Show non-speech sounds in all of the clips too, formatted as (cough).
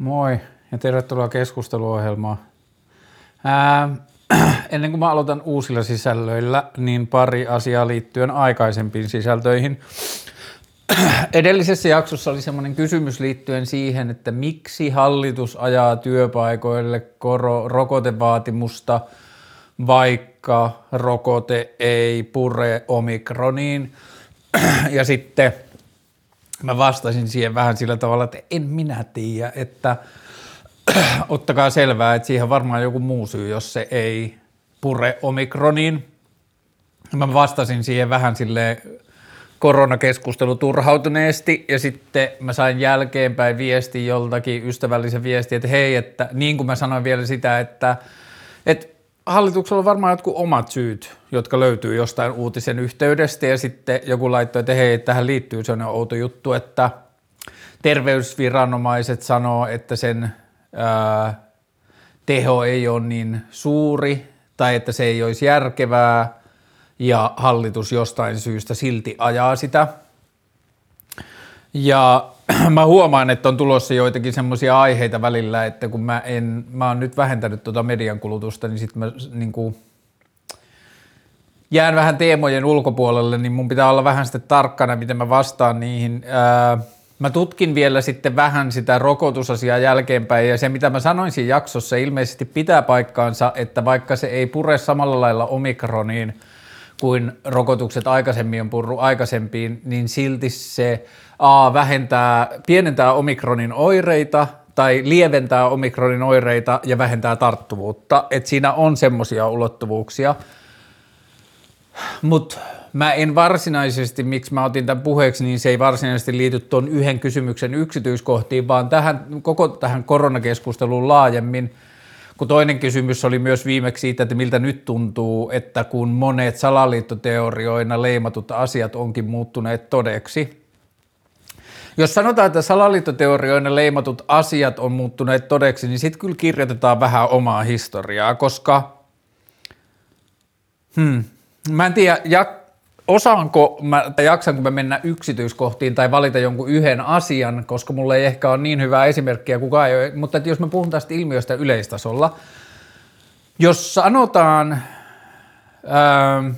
Moi ja tervetuloa keskusteluohjelmaan. Ää, (clears throat) ennen kuin mä aloitan uusilla sisällöillä, niin pari asiaa liittyen aikaisempiin sisältöihin. (clears throat) Edellisessä jaksossa oli semmoinen kysymys liittyen siihen, että miksi hallitus ajaa työpaikoille koro- rokotevaatimusta, vaikka rokote ei pure omikroniin. (clears throat) Ja sitten mä vastasin siihen vähän sillä tavalla, että en minä tiedä, että (clears throat) ottakaa selvää, että siihen varmaan joku muu syy, jos se ei pure omikroniin. Mä vastasin siihen vähän sille koronakeskustelu turhautuneesti ja sitten mä sain jälkeenpäin viesti joltakin ystävällisen viesti, että hei, että niin kuin mä sanoin vielä sitä, että, että hallituksella on varmaan jotkut omat syyt, jotka löytyy jostain uutisen yhteydestä ja sitten joku laittoi, että hei, tähän liittyy sellainen outo juttu, että terveysviranomaiset sanoo, että sen ää, teho ei ole niin suuri tai että se ei olisi järkevää ja hallitus jostain syystä silti ajaa sitä. Ja (clears throat) mä huomaan, että on tulossa joitakin semmoisia aiheita välillä, että kun mä, en, mä oon nyt vähentänyt tuota median kulutusta, niin sitten mä niin kuin, jään vähän teemojen ulkopuolelle, niin mun pitää olla vähän sitten tarkkana, miten mä vastaan niihin. Ää, mä tutkin vielä sitten vähän sitä rokotusasiaa jälkeenpäin, ja se mitä mä sanoin siinä jaksossa ilmeisesti pitää paikkaansa, että vaikka se ei pure samalla lailla omikroniin kuin rokotukset aikaisemmin on purru aikaisempiin, niin silti se A vähentää, pienentää omikronin oireita tai lieventää omikronin oireita ja vähentää tarttuvuutta. Et siinä on semmoisia ulottuvuuksia. Mutta mä en varsinaisesti, miksi mä otin tämän puheeksi, niin se ei varsinaisesti liity tuon yhden kysymyksen yksityiskohtiin, vaan tähän, koko tähän koronakeskusteluun laajemmin – kun toinen kysymys oli myös viimeksi siitä, että miltä nyt tuntuu, että kun monet salaliittoteorioina leimatut asiat onkin muuttuneet todeksi. Jos sanotaan, että salaliittoteorioina leimatut asiat on muuttuneet todeksi, niin sitten kyllä kirjoitetaan vähän omaa historiaa, koska hmm, mä en tiedä, osaanko mä, tai jaksanko mä mennä yksityiskohtiin tai valita jonkun yhden asian, koska mulla ei ehkä ole niin hyvää esimerkkiä kukaan ei ole, mutta että jos me puhun tästä ilmiöstä yleistasolla, jos sanotaan, ää, ähm,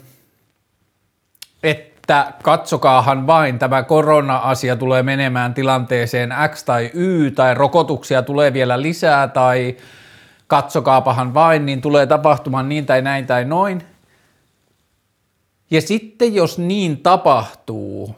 että katsokaahan vain, tämä korona-asia tulee menemään tilanteeseen X tai Y, tai rokotuksia tulee vielä lisää, tai katsokaapahan vain, niin tulee tapahtumaan niin tai näin tai noin – ja sitten jos niin tapahtuu,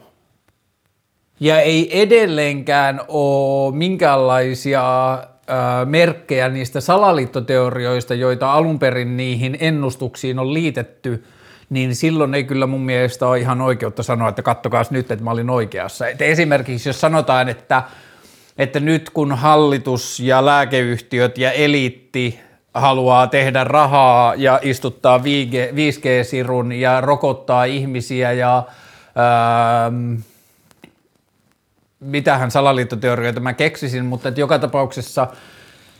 ja ei edelleenkään ole minkäänlaisia ää, merkkejä niistä salaliittoteorioista, joita alun perin niihin ennustuksiin on liitetty, niin silloin ei kyllä mun mielestä ole ihan oikeutta sanoa, että kattokaa nyt, että mä olin oikeassa. Et esimerkiksi jos sanotaan, että, että nyt kun hallitus ja lääkeyhtiöt ja eliitti haluaa tehdä rahaa ja istuttaa 5G-sirun ja rokottaa ihmisiä ja ähm, mitähän salaliittoteorioita mä keksisin, mutta että joka tapauksessa,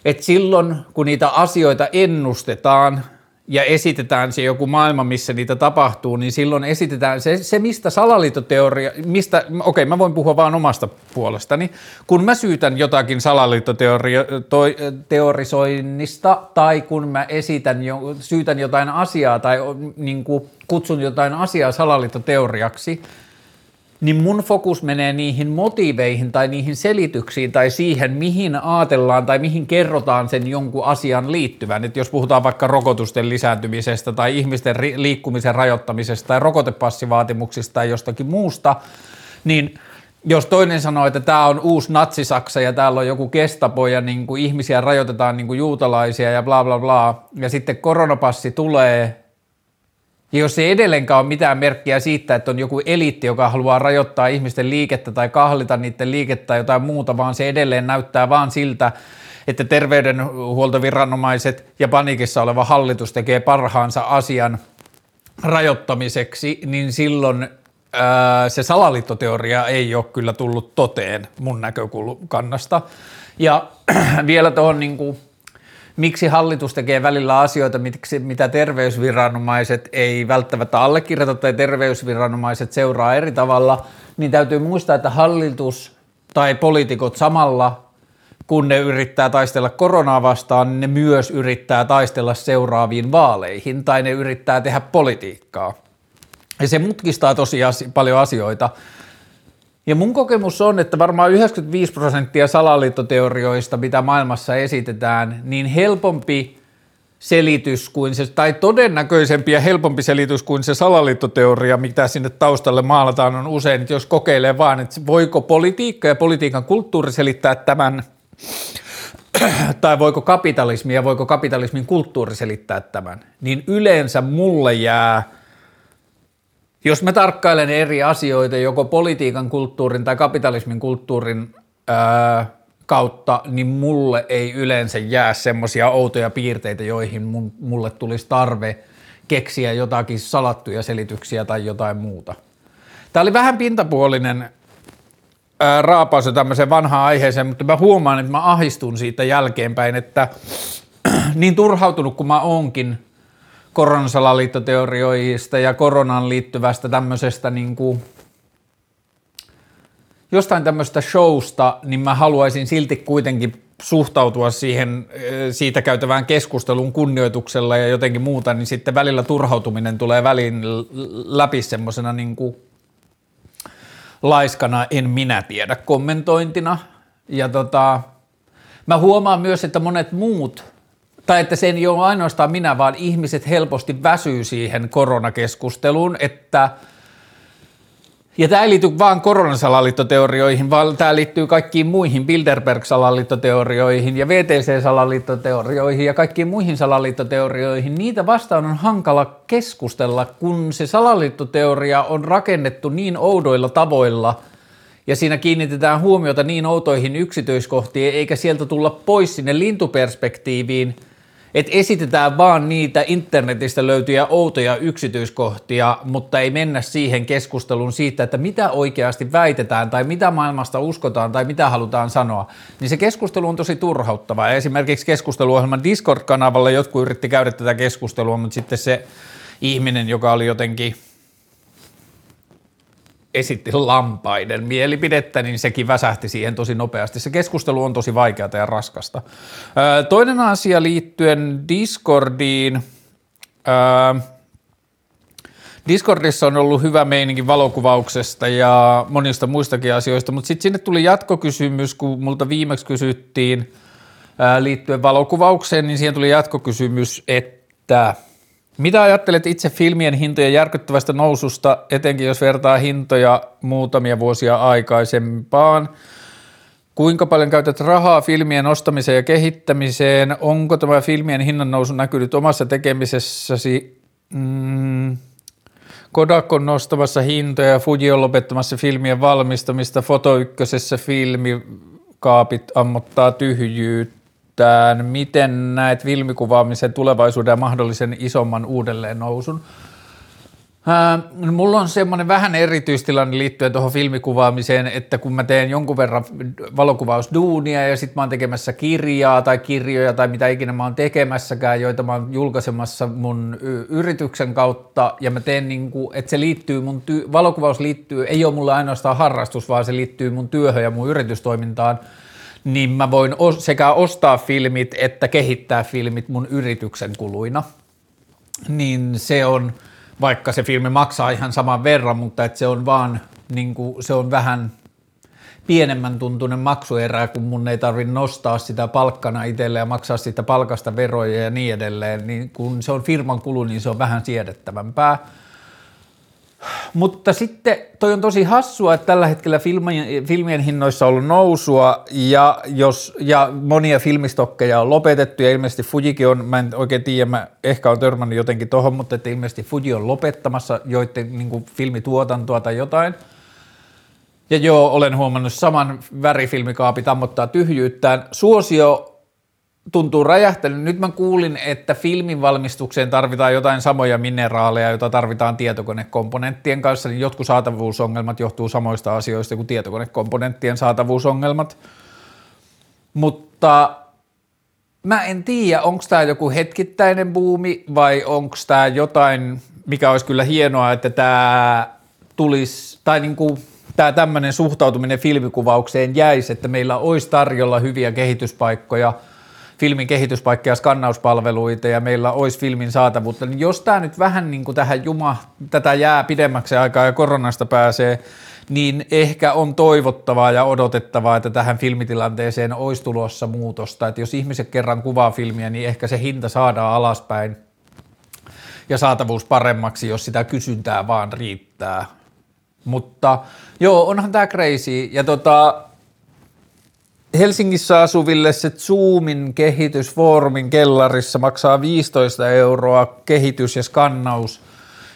että silloin kun niitä asioita ennustetaan – ja esitetään se joku maailma, missä niitä tapahtuu, niin silloin esitetään se, se mistä salaliittoteoria, mistä, okei okay, mä voin puhua vaan omasta puolestani, kun mä syytän jotakin salaliittoteorisoinnista tai kun mä esitän, syytän jotain asiaa tai niin kuin, kutsun jotain asiaa salaliittoteoriaksi, niin mun fokus menee niihin motiiveihin tai niihin selityksiin tai siihen, mihin ajatellaan tai mihin kerrotaan sen jonkun asian liittyvän. Et jos puhutaan vaikka rokotusten lisääntymisestä tai ihmisten ri- liikkumisen rajoittamisesta tai rokotepassivaatimuksista tai jostakin muusta, niin jos toinen sanoo, että tämä on uusi natsisaksa ja täällä on joku kestapo ja niin kuin ihmisiä rajoitetaan niin kuin juutalaisia ja bla bla bla, ja sitten koronapassi tulee ja jos ei edelleenkään ole mitään merkkiä siitä, että on joku eliitti, joka haluaa rajoittaa ihmisten liikettä tai kahlita niiden liikettä tai jotain muuta, vaan se edelleen näyttää vaan siltä, että terveydenhuoltoviranomaiset ja panikissa oleva hallitus tekee parhaansa asian rajoittamiseksi, niin silloin ää, se salaliittoteoria ei ole kyllä tullut toteen mun näkökulmasta. Ja (clears throat) vielä tuohon niin kuin miksi hallitus tekee välillä asioita, miksi, mitä terveysviranomaiset ei välttämättä allekirjoita tai terveysviranomaiset seuraa eri tavalla, niin täytyy muistaa, että hallitus tai poliitikot samalla kun ne yrittää taistella koronaa vastaan, niin ne myös yrittää taistella seuraaviin vaaleihin tai ne yrittää tehdä politiikkaa. Ja se mutkistaa tosi paljon asioita. Ja mun kokemus on, että varmaan 95 prosenttia salaliittoteorioista, mitä maailmassa esitetään, niin helpompi selitys kuin se, tai todennäköisempi ja helpompi selitys kuin se salaliittoteoria, mitä sinne taustalle maalataan, on usein, että jos kokeilee vaan, että voiko politiikka ja politiikan kulttuuri selittää tämän, (clears throat) tai voiko kapitalismi ja voiko kapitalismin kulttuuri selittää tämän, niin yleensä mulle jää – jos mä tarkkailen eri asioita joko politiikan kulttuurin tai kapitalismin kulttuurin ää, kautta, niin mulle ei yleensä jää semmoisia outoja piirteitä, joihin mun, mulle tulisi tarve keksiä jotakin salattuja selityksiä tai jotain muuta. Tämä oli vähän pintapuolinen ää, raapaus tämmöiseen vanhaan aiheeseen, mutta mä huomaan, että mä ahistun siitä jälkeenpäin, että (clears throat) niin turhautunut kuin mä oonkin koronasalaliittoteorioista ja koronaan liittyvästä tämmöisestä niin kuin jostain tämmöistä showsta, niin mä haluaisin silti kuitenkin suhtautua siihen, eh, siitä käytävään keskusteluun kunnioituksella ja jotenkin muuta, niin sitten välillä turhautuminen tulee väliin läpi semmoisena niin kuin laiskana en minä tiedä kommentointina. Ja tota, mä huomaan myös, että monet muut tai että se ei ole ainoastaan minä, vaan ihmiset helposti väsyy siihen koronakeskusteluun, että ja tämä ei liity vain koronasalaliittoteorioihin, vaan tämä liittyy kaikkiin muihin Bilderberg-salaliittoteorioihin ja VTC-salaliittoteorioihin ja kaikkiin muihin salaliittoteorioihin. Niitä vastaan on hankala keskustella, kun se salaliittoteoria on rakennettu niin oudoilla tavoilla – ja siinä kiinnitetään huomiota niin outoihin yksityiskohtiin, eikä sieltä tulla pois sinne lintuperspektiiviin – että esitetään vaan niitä internetistä löytyjä outoja yksityiskohtia, mutta ei mennä siihen keskusteluun siitä, että mitä oikeasti väitetään tai mitä maailmasta uskotaan tai mitä halutaan sanoa, niin se keskustelu on tosi turhauttavaa. Esimerkiksi keskusteluohjelman Discord-kanavalla jotkut yritti käydä tätä keskustelua, mutta sitten se ihminen, joka oli jotenkin esitti lampaiden mielipidettä, niin sekin väsähti siihen tosi nopeasti. Se keskustelu on tosi vaikeaa ja raskasta. Toinen asia liittyen Discordiin. Discordissa on ollut hyvä meininki valokuvauksesta ja monista muistakin asioista, mutta sitten sinne tuli jatkokysymys, kun multa viimeksi kysyttiin liittyen valokuvaukseen, niin siihen tuli jatkokysymys, että – mitä ajattelet itse filmien hintojen järkyttävästä noususta, etenkin jos vertaa hintoja muutamia vuosia aikaisempaan? Kuinka paljon käytät rahaa filmien ostamiseen ja kehittämiseen? Onko tämä filmien hinnan nousu näkynyt omassa tekemisessäsi? Mm. Kodak on nostamassa hintoja ja Fuji on lopettamassa filmien valmistamista. Foto ykkösessä filmikaapit ammottaa tyhjyyttä yhtään, miten näet filmikuvaamisen tulevaisuuden ja mahdollisen isomman uudelleen nousun? Ää, mulla on semmoinen vähän erityistilanne liittyen tuohon filmikuvaamiseen, että kun mä teen jonkun verran valokuvausduunia ja sitten mä oon tekemässä kirjaa tai kirjoja tai mitä ikinä mä oon tekemässäkään, joita mä oon julkaisemassa mun yrityksen kautta ja mä teen niin kuin, että se liittyy mun, ty- valokuvaus liittyy, ei ole mulle ainoastaan harrastus, vaan se liittyy mun työhön ja mun yritystoimintaan, niin mä voin sekä ostaa filmit että kehittää filmit mun yrityksen kuluina. Niin se on, vaikka se filmi maksaa ihan saman verran, mutta että se on vaan, niin kuin, se on vähän pienemmän tuntunen maksuerä, kun mun ei tarvitse nostaa sitä palkkana itselle ja maksaa sitä palkasta veroja ja niin edelleen, niin kun se on firman kulu, niin se on vähän siedettävämpää. Mutta sitten toi on tosi hassua, että tällä hetkellä filmien, filmien hinnoissa on ollut nousua ja, jos, ja monia filmistokkeja on lopetettu ja ilmeisesti Fujikin on, mä en oikein tiedä, mä ehkä on törmännyt jotenkin tohon, mutta että ilmeisesti Fuji on lopettamassa joiden niin filmituotantoa tai jotain. Ja joo, olen huomannut saman värifilmikaapit ammottaa tyhjyyttään. Suosio tuntuu räjähtänyt. Nyt mä kuulin, että filmin valmistukseen tarvitaan jotain samoja mineraaleja, joita tarvitaan tietokonekomponenttien kanssa, niin jotkut saatavuusongelmat johtuu samoista asioista kuin tietokonekomponenttien saatavuusongelmat. Mutta mä en tiedä, onko tämä joku hetkittäinen buumi vai onko tämä jotain, mikä olisi kyllä hienoa, että tämä tulisi, tai niin kuin tämä tämmöinen suhtautuminen filmikuvaukseen jäisi, että meillä olisi tarjolla hyviä kehityspaikkoja, filmin kehityspaikkoja ja skannauspalveluita ja meillä olisi filmin saatavuutta, niin jos tämä nyt vähän niin kuin tähän juma, tätä jää pidemmäksi aikaa ja koronasta pääsee, niin ehkä on toivottavaa ja odotettavaa, että tähän filmitilanteeseen olisi tulossa muutosta, että jos ihmiset kerran kuvaa filmiä, niin ehkä se hinta saadaan alaspäin ja saatavuus paremmaksi, jos sitä kysyntää vaan riittää. Mutta joo, onhan tämä crazy. Ja tota, Helsingissä asuville se Zoomin kehitysfoorumin kellarissa maksaa 15 euroa kehitys ja skannaus.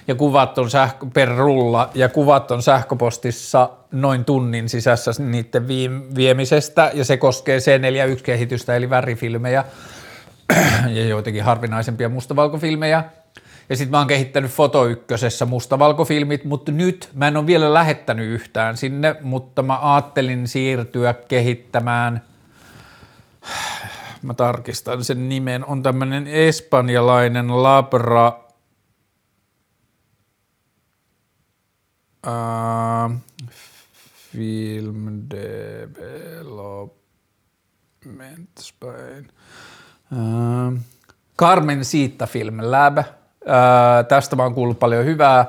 Ja kuvat on sähkö, per rulla. Ja kuvat on sähköpostissa noin tunnin sisässä niiden viemisestä. Ja se koskee C41-kehitystä eli värifilmejä. (clears throat) Ja joitakin harvinaisempia mustavalkofilmejä – ja sitten mä oon kehittänyt Foto Ykkösessä mustavalkofilmit, mutta nyt mä en ole vielä lähettänyt yhtään sinne, mutta mä ajattelin siirtyä kehittämään, mä tarkistan sen nimen, on tämmöinen espanjalainen Labra, uh, Film Development Spain. Uh, Carmen Siita Film Lab – Tästä mä oon kuullut paljon hyvää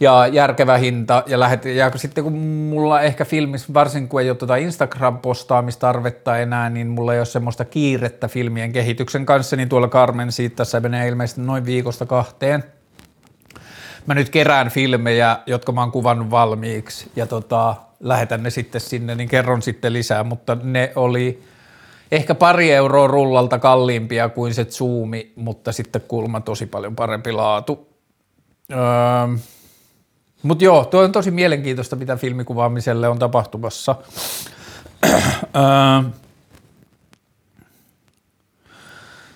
ja järkevä hinta. Ja, lähet, ja sitten kun mulla ehkä filmissä, varsinkin kun ei ole tuota Instagram-postaamistarvetta enää, niin mulla ei ole semmoista kiirettä filmien kehityksen kanssa, niin tuolla Carmen siitä tässä menee ilmeisesti noin viikosta kahteen. Mä nyt kerään filmejä, jotka mä oon kuvannut valmiiksi ja tota, lähetän ne sitten sinne, niin kerron sitten lisää, mutta ne oli ehkä pari euroa rullalta kalliimpia kuin se Zoomi, mutta sitten kulma tosi paljon parempi laatu. Öö, mutta joo, tuo on tosi mielenkiintoista, mitä filmikuvaamiselle on tapahtumassa. öö,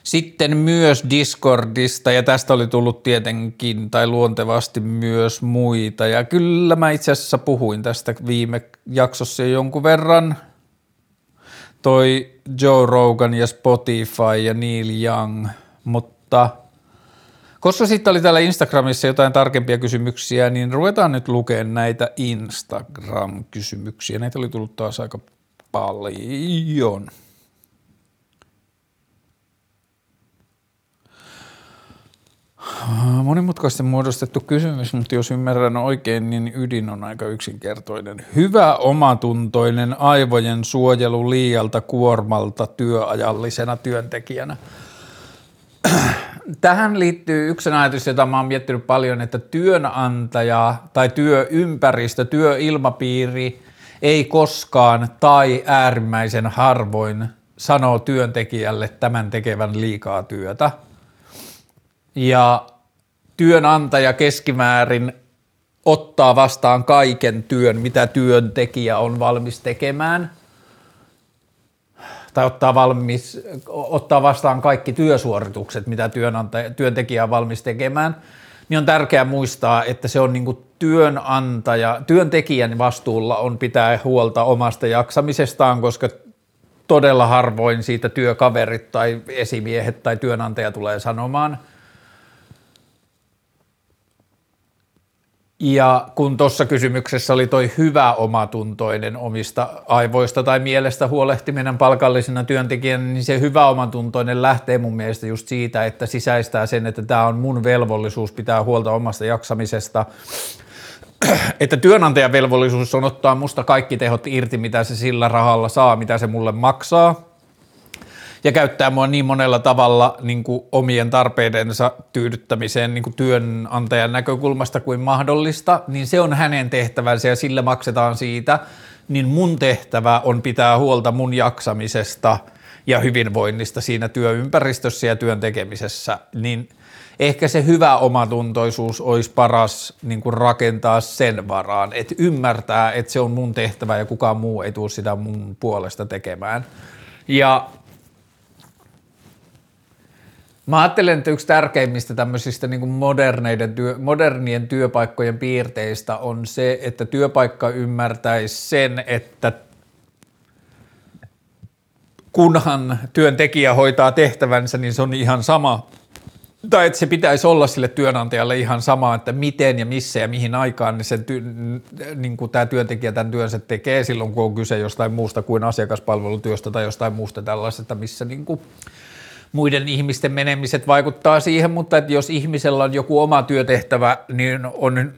sitten myös Discordista, ja tästä oli tullut tietenkin tai luontevasti myös muita, ja kyllä mä itse asiassa puhuin tästä viime jaksossa jo jonkun verran – toi Joe Rogan ja Spotify ja Neil Young, mutta koska sitten oli täällä Instagramissa jotain tarkempia kysymyksiä, niin ruvetaan nyt lukemaan näitä Instagram-kysymyksiä. Näitä oli tullut taas aika paljon. Monimutkaisesti muodostettu kysymys, mutta jos ymmärrän oikein, niin ydin on aika yksinkertainen. Hyvä omatuntoinen aivojen suojelu liialta kuormalta työajallisena työntekijänä. (clears throat) Tähän liittyy yksi ajatus, jota mä oon miettinyt paljon, että työnantaja tai työympäristö, työilmapiiri ei koskaan tai äärimmäisen harvoin sanoo työntekijälle tämän tekevän liikaa työtä – ja työnantaja keskimäärin ottaa vastaan kaiken työn, mitä työntekijä on valmis tekemään, tai ottaa, valmis, ottaa vastaan kaikki työsuoritukset, mitä työnantaja, työntekijä on valmis tekemään, niin on tärkeää muistaa, että se on niin työnantaja, työntekijän vastuulla on pitää huolta omasta jaksamisestaan, koska todella harvoin siitä työkaverit tai esimiehet tai työnantaja tulee sanomaan – Ja kun tuossa kysymyksessä oli toi hyvä omatuntoinen omista aivoista tai mielestä huolehtiminen palkallisena työntekijänä, niin se hyvä omatuntoinen lähtee mun mielestä just siitä, että sisäistää sen, että tämä on mun velvollisuus pitää huolta omasta jaksamisesta, että työnantajan velvollisuus on ottaa musta kaikki tehot irti, mitä se sillä rahalla saa, mitä se mulle maksaa – ja käyttää mua niin monella tavalla niin kuin omien tarpeidensa tyydyttämiseen niin kuin työnantajan näkökulmasta kuin mahdollista, niin se on hänen tehtävänsä ja sillä maksetaan siitä, niin mun tehtävä on pitää huolta mun jaksamisesta ja hyvinvoinnista siinä työympäristössä ja työn tekemisessä, niin ehkä se hyvä omatuntoisuus olisi paras niin kuin rakentaa sen varaan, että ymmärtää, että se on mun tehtävä ja kukaan muu ei tule sitä mun puolesta tekemään. Ja Mä ajattelen, että yksi tärkeimmistä tämmöisistä niin moderneiden työ, modernien työpaikkojen piirteistä on se, että työpaikka ymmärtäisi sen, että kunhan työntekijä hoitaa tehtävänsä, niin se on ihan sama, tai että se pitäisi olla sille työnantajalle ihan sama, että miten ja missä ja mihin aikaan niin, se ty, niin kuin tämä työntekijä tämän työnsä tekee silloin, kun on kyse jostain muusta kuin asiakaspalvelutyöstä tai jostain muusta tällaisesta, missä niin kuin muiden ihmisten menemiset vaikuttaa siihen, mutta että jos ihmisellä on joku oma työtehtävä, niin on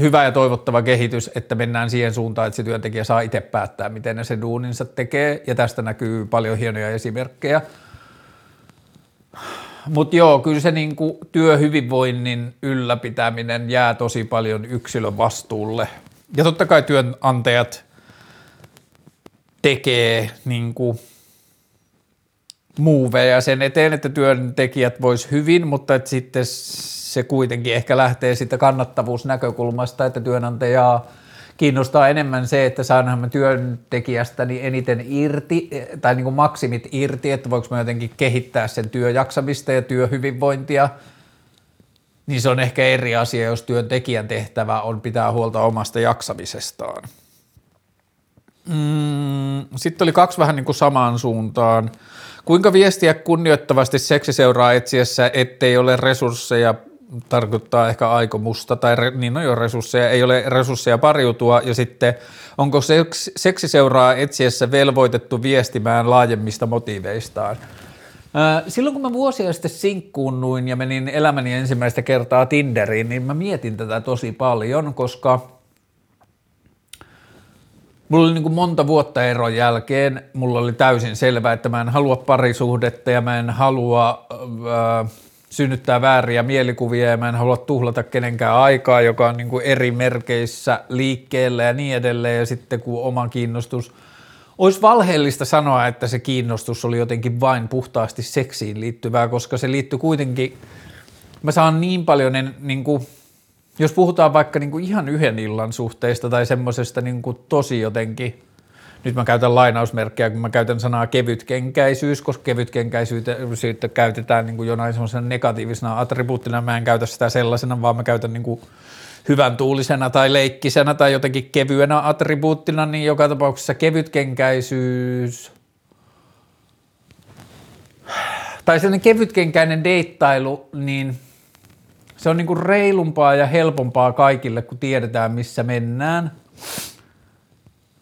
hyvä ja toivottava kehitys, että mennään siihen suuntaan, että se työntekijä saa itse päättää, miten ne se duuninsa tekee, ja tästä näkyy paljon hienoja esimerkkejä. Mutta joo, kyllä se niinku työhyvinvoinnin ylläpitäminen jää tosi paljon yksilön vastuulle. Ja totta kai työnantajat tekee niinku muuveja sen eteen, että työntekijät vois hyvin, mutta et sitten se kuitenkin ehkä lähtee siitä kannattavuusnäkökulmasta, että työnantajaa kiinnostaa enemmän se, että saadaan työntekijästäni eniten irti, tai niin kuin maksimit irti, että voiko mä jotenkin kehittää sen työjaksamista ja työhyvinvointia, niin se on ehkä eri asia, jos työntekijän tehtävä on pitää huolta omasta jaksamisestaan. Mm, sitten oli kaksi vähän niin kuin samaan suuntaan. Kuinka viestiä kunnioittavasti seksiseuraa etsiessä, ettei ole resursseja tarkoittaa ehkä aikomusta tai re, niin no jo resursseja, ei ole resursseja pariutua ja sitten onko seks, seksiseuraa etsiessä velvoitettu viestimään laajemmista motiiveistaan. Silloin kun mä vuosia sitten sinkkuunnuin ja menin elämäni ensimmäistä kertaa Tinderiin, niin mä mietin tätä tosi paljon, koska mulla oli niin kuin monta vuotta eron jälkeen, mulla oli täysin selvää, että mä en halua parisuhdetta ja mä en halua... Äh, synnyttää vääriä mielikuvia ja mä en halua tuhlata kenenkään aikaa, joka on niin kuin eri merkeissä liikkeellä ja niin edelleen. Ja sitten kun oma kiinnostus olisi valheellista sanoa, että se kiinnostus oli jotenkin vain puhtaasti seksiin liittyvää, koska se liittyy kuitenkin, mä saan niin paljon, en, niin kuin, jos puhutaan vaikka niin kuin ihan yhden illan suhteista tai semmoisesta niin kuin tosi jotenkin nyt mä käytän lainausmerkkejä, kun mä käytän sanaa kevytkenkäisyys, koska kevytkenkäisyyttä käytetään niin kuin jonain semmoisena negatiivisena attribuuttina, mä en käytä sitä sellaisena, vaan mä käytän niin kuin hyvän tuulisena tai leikkisenä tai jotenkin kevyenä attribuuttina, niin joka tapauksessa kevytkenkäisyys tai sellainen kevytkenkäinen deittailu, niin se on niin kuin reilumpaa ja helpompaa kaikille, kun tiedetään, missä mennään –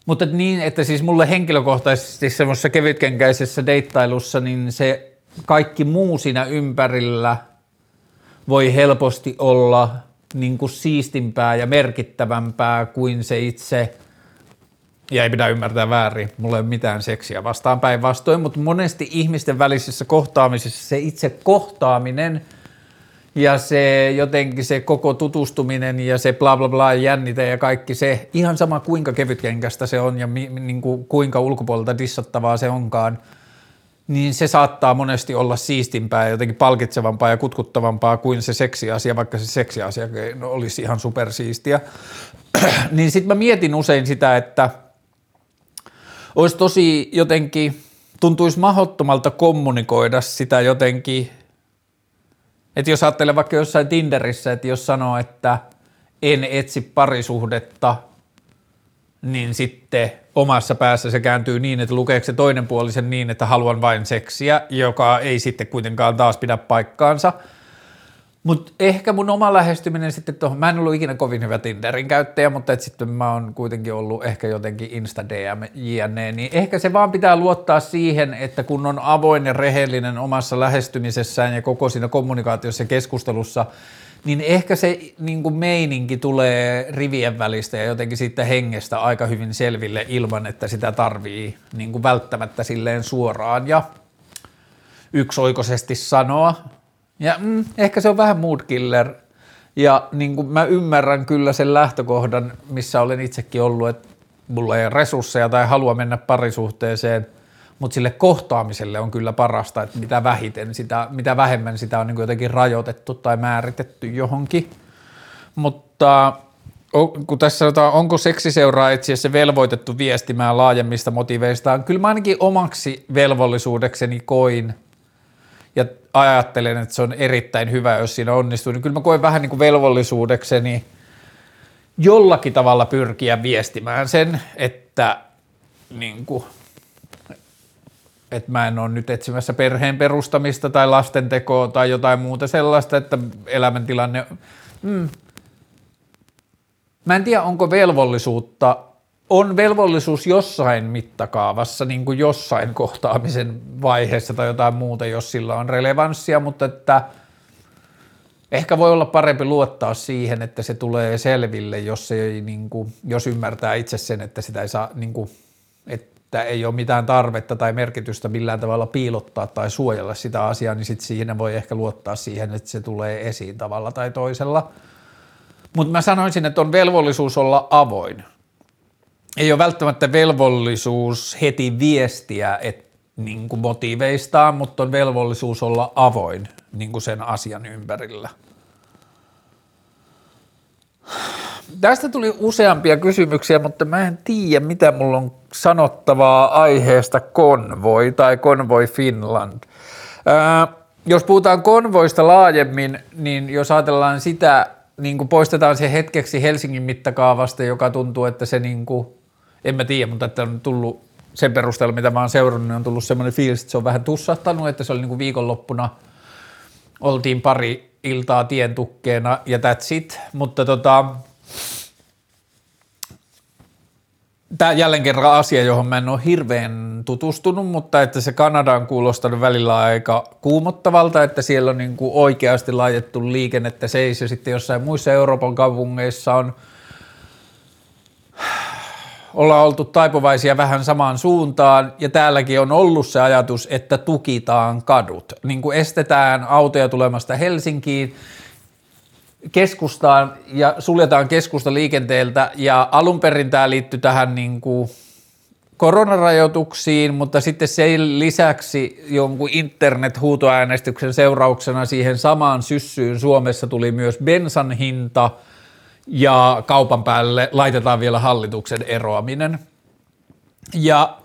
mutta niin, että siis mulle henkilökohtaisesti semmoisessa kevytkenkäisessä deittailussa, niin se kaikki muu siinä ympärillä voi helposti olla niin kuin siistimpää ja merkittävämpää kuin se itse, ja ei pidä ymmärtää väärin, mulla ei ole mitään seksiä vastaan päinvastoin, mutta monesti ihmisten välisissä kohtaamisissa se itse kohtaaminen – ja se jotenkin se koko tutustuminen ja se bla bla bla jännite ja kaikki se, ihan sama kuinka kevytkenkästä se on ja mi, niin kuin, kuinka ulkopuolelta dissattavaa se onkaan, niin se saattaa monesti olla siistimpää ja jotenkin palkitsevampaa ja kutkuttavampaa kuin se seksiasia, vaikka se seksiasia olisi ihan supersiistiä. (clears throat) niin sitten mä mietin usein sitä, että olisi tosi jotenkin, tuntuisi mahdottomalta kommunikoida sitä jotenkin että jos ajattelee vaikka jossain Tinderissä, että jos sanoo, että en etsi parisuhdetta, niin sitten omassa päässä se kääntyy niin, että lukeeko se toinen puoli sen niin, että haluan vain seksiä, joka ei sitten kuitenkaan taas pidä paikkaansa – mutta ehkä mun oma lähestyminen sitten tuohon, mä en ollut ikinä kovin hyvä Tinderin käyttäjä, mutta et sitten mä oon kuitenkin ollut ehkä jotenkin Insta DM jne, niin ehkä se vaan pitää luottaa siihen, että kun on avoin ja rehellinen omassa lähestymisessään ja koko siinä kommunikaatiossa ja keskustelussa, niin ehkä se niin kuin meininki tulee rivien välistä ja jotenkin siitä hengestä aika hyvin selville ilman, että sitä tarvii niin kuin välttämättä silleen suoraan ja yksioikoisesti sanoa, ja mm, ehkä se on vähän mood killer. Ja niin kuin mä ymmärrän kyllä sen lähtökohdan, missä olen itsekin ollut, että mulla ei ole resursseja tai halua mennä parisuhteeseen, mutta sille kohtaamiselle on kyllä parasta, että mitä vähiten sitä, mitä vähemmän sitä on niin kuin jotenkin rajoitettu tai määritetty johonkin. Mutta kun tässä sanotaan, onko seksiseuraa etsiessä velvoitettu viestimään laajemmista motiveistaan, kyllä mä ainakin omaksi velvollisuudekseni koin – ajattelen, että se on erittäin hyvä, jos siinä onnistuu, niin kyllä mä koen vähän niin kuin velvollisuudekseni jollakin tavalla pyrkiä viestimään sen, että niin kuin, että mä en ole nyt etsimässä perheen perustamista tai lastentekoa tai jotain muuta sellaista, että elämäntilanne, mm. mä en tiedä onko velvollisuutta, on velvollisuus jossain mittakaavassa, niin kuin jossain kohtaamisen vaiheessa tai jotain muuta, jos sillä on relevanssia, mutta että ehkä voi olla parempi luottaa siihen, että se tulee selville, jos, ei, niin kuin, jos ymmärtää itse sen, että sitä ei saa, niin kuin, että että ei ole mitään tarvetta tai merkitystä millään tavalla piilottaa tai suojella sitä asiaa, niin sitten siinä voi ehkä luottaa siihen, että se tulee esiin tavalla tai toisella. Mutta mä sanoisin, että on velvollisuus olla avoin. Ei ole välttämättä velvollisuus heti viestiä et, niin kuin motiiveistaan, mutta on velvollisuus olla avoin niin kuin sen asian ympärillä – Tästä tuli useampia kysymyksiä, mutta mä en tiedä, mitä mulla on sanottavaa aiheesta konvoi tai konvoi Finland. Ää, jos puhutaan konvoista laajemmin, niin jos ajatellaan sitä, niin kuin poistetaan se hetkeksi Helsingin mittakaavasta, joka tuntuu, että se niin kuin, en mä tiedä, mutta että on tullut sen perusteella, mitä mä oon seurannut, niin on tullut semmoinen fiilis, että se on vähän tussahtanut, että se oli niin kuin viikonloppuna, oltiin pari iltaa tientukkeena ja that's it, mutta tota, Tämä jälleen kerran asia, johon mä en ole hirveän tutustunut, mutta että se Kanada on kuulostanut välillä aika kuumottavalta, että siellä on niin kuin oikeasti laitettu liikennettä seis. Ja sitten jossain muissa Euroopan kaupungeissa on ollaan oltu taipuvaisia vähän samaan suuntaan ja täälläkin on ollut se ajatus, että tukitaan kadut, niin kuin estetään autoja tulemasta Helsinkiin keskustaan ja suljetaan keskusta liikenteeltä ja alun perin tämä liittyy tähän niin kuin koronarajoituksiin, mutta sitten sen lisäksi jonkun internet-huutoäänestyksen seurauksena siihen samaan syssyyn Suomessa tuli myös bensan hinta ja kaupan päälle laitetaan vielä hallituksen eroaminen. Ja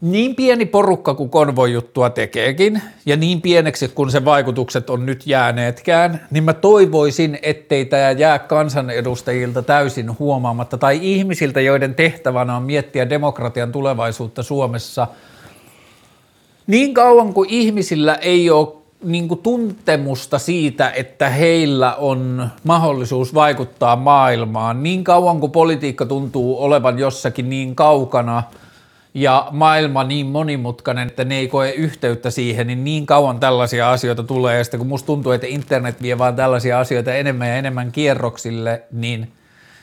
niin pieni porukka kuin konvojuttua tekeekin, ja niin pieneksi kun se vaikutukset on nyt jääneetkään, niin mä toivoisin, ettei tämä jää kansanedustajilta täysin huomaamatta, tai ihmisiltä, joiden tehtävänä on miettiä demokratian tulevaisuutta Suomessa. Niin kauan kuin ihmisillä ei ole niin kuin tuntemusta siitä, että heillä on mahdollisuus vaikuttaa maailmaan, niin kauan kuin politiikka tuntuu olevan jossakin niin kaukana – ja maailma niin monimutkainen, että ne ei koe yhteyttä siihen, niin niin kauan tällaisia asioita tulee. Ja sitten kun musta tuntuu, että internet vie vaan tällaisia asioita enemmän ja enemmän kierroksille, niin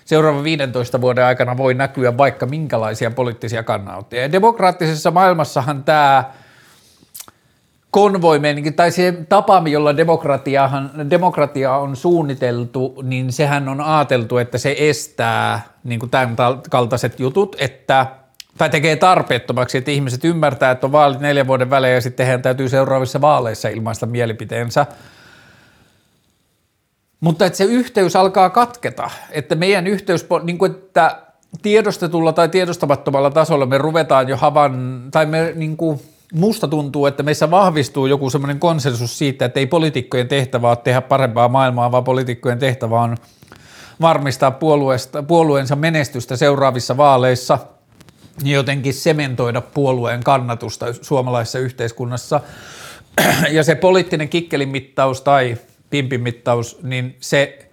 seuraavan 15 vuoden aikana voi näkyä vaikka minkälaisia poliittisia kannanottoja. Ja demokraattisessa maailmassahan tämä konvoimeenkin, tai se tapa, jolla demokratiahan, demokratia on suunniteltu, niin sehän on ajateltu, että se estää niin kuin tämän kaltaiset jutut, että – tai tekee tarpeettomaksi, että ihmiset ymmärtää, että on vaalit neljän vuoden välein ja sitten heidän täytyy seuraavissa vaaleissa ilmaista mielipiteensä. Mutta että se yhteys alkaa katketa, että meidän yhteys, niin kuin että tiedostetulla tai tiedostamattomalla tasolla me ruvetaan jo havan, tai me niin kuin, musta tuntuu, että meissä vahvistuu joku semmoinen konsensus siitä, että ei poliitikkojen tehtävä ole tehdä parempaa maailmaa, vaan poliitikkojen tehtävä on varmistaa puolueesta, puolueensa menestystä seuraavissa vaaleissa – jotenkin sementoida puolueen kannatusta suomalaisessa yhteiskunnassa. Ja se poliittinen kikkelimittaus tai pimpimittaus, niin se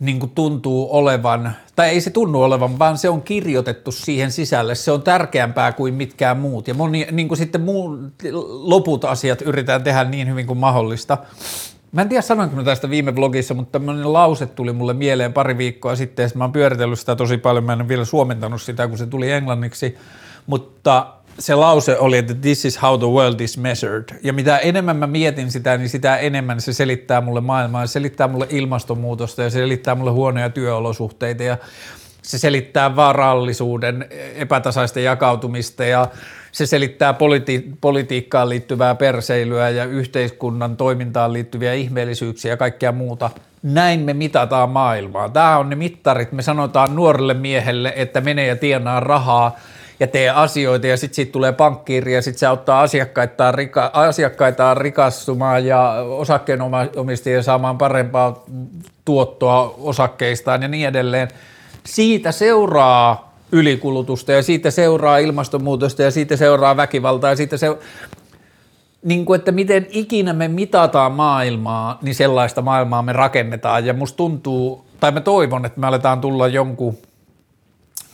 niin kuin tuntuu olevan, tai ei se tunnu olevan, vaan se on kirjoitettu siihen sisälle. Se on tärkeämpää kuin mitkään muut. Ja moni, niin kuin sitten muu, loput asiat yritetään tehdä niin hyvin kuin mahdollista. Mä en tiedä sanoinko mä tästä viime blogissa, mutta tämmöinen lause tuli mulle mieleen pari viikkoa sitten, ja mä oon pyöritellyt sitä tosi paljon, mä en ole vielä suomentanut sitä, kun se tuli englanniksi, mutta se lause oli, että this is how the world is measured. Ja mitä enemmän mä mietin sitä, niin sitä enemmän se selittää mulle maailmaa, se selittää mulle ilmastonmuutosta ja se selittää mulle huonoja työolosuhteita ja se selittää varallisuuden epätasaista jakautumista ja se selittää politi- politiikkaan liittyvää perseilyä ja yhteiskunnan toimintaan liittyviä ihmeellisyyksiä ja kaikkea muuta. Näin me mitataan maailmaa. Tämä on ne mittarit. Me sanotaan nuorelle miehelle, että menee ja tienaa rahaa ja tee asioita ja sitten siitä tulee pankkiiri ja sitten se auttaa asiakkaitaan, rika- asiakkaitaan rikastumaan ja osakkeenomistajia saamaan parempaa tuottoa osakkeistaan ja niin edelleen. Siitä seuraa ylikulutusta ja siitä seuraa ilmastonmuutosta ja siitä seuraa väkivaltaa ja siitä se, niin kuin, että miten ikinä me mitataan maailmaa, niin sellaista maailmaa me rakennetaan ja musta tuntuu, tai mä toivon, että me aletaan tulla jonkun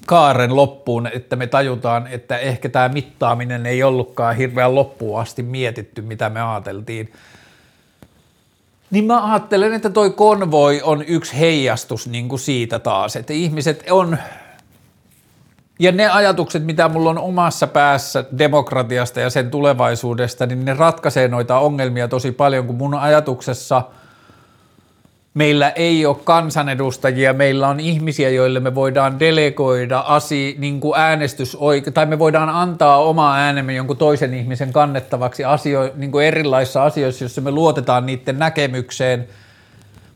kaaren loppuun, että me tajutaan, että ehkä tämä mittaaminen ei ollutkaan hirveän loppuun asti mietitty, mitä me ajateltiin. Niin mä ajattelen, että toi konvoi on yksi heijastus niin kuin siitä taas, että ihmiset on, ja ne ajatukset, mitä mulla on omassa päässä demokratiasta ja sen tulevaisuudesta, niin ne ratkaisee noita ongelmia tosi paljon, kun mun ajatuksessa – meillä ei ole kansanedustajia, meillä on ihmisiä, joille me voidaan delegoida asi, niin kuin tai me voidaan antaa oma äänemme jonkun toisen ihmisen kannettavaksi asio, niin kuin erilaisissa asioissa, joissa me luotetaan niiden näkemykseen –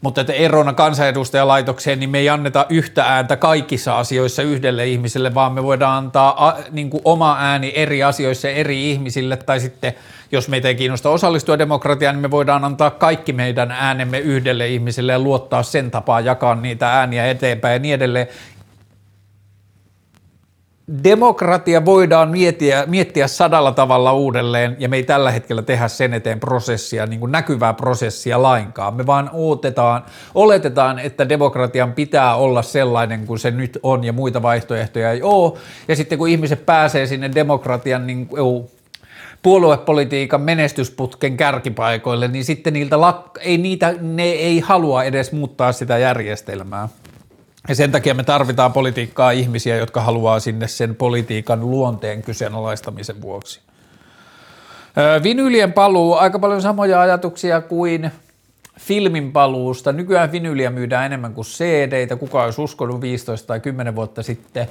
mutta että erona kansanedustajalaitokseen, niin me ei anneta yhtä ääntä kaikissa asioissa yhdelle ihmiselle, vaan me voidaan antaa a, niin kuin oma ääni eri asioissa eri ihmisille, tai sitten jos meitä ei kiinnosta osallistua demokratiaan, niin me voidaan antaa kaikki meidän äänemme yhdelle ihmiselle ja luottaa sen tapaan jakaa niitä ääniä eteenpäin ja niin edelleen demokratia voidaan miettiä, miettiä sadalla tavalla uudelleen, ja me ei tällä hetkellä tehdä sen eteen prosessia, niin kuin näkyvää prosessia lainkaan. Me vaan otetaan, oletetaan, että demokratian pitää olla sellainen kuin se nyt on, ja muita vaihtoehtoja ei ole. Ja sitten kun ihmiset pääsee sinne demokratian niin kuin, puoluepolitiikan menestysputken kärkipaikoille, niin sitten niiltä ei niitä, ne ei halua edes muuttaa sitä järjestelmää. Ja sen takia me tarvitaan politiikkaa ihmisiä, jotka haluaa sinne sen politiikan luonteen kyseenalaistamisen vuoksi. Vinylien paluu, aika paljon samoja ajatuksia kuin filmin paluusta. Nykyään vinyliä myydään enemmän kuin CD-tä, kuka olisi uskonut 15 tai 10 vuotta sitten.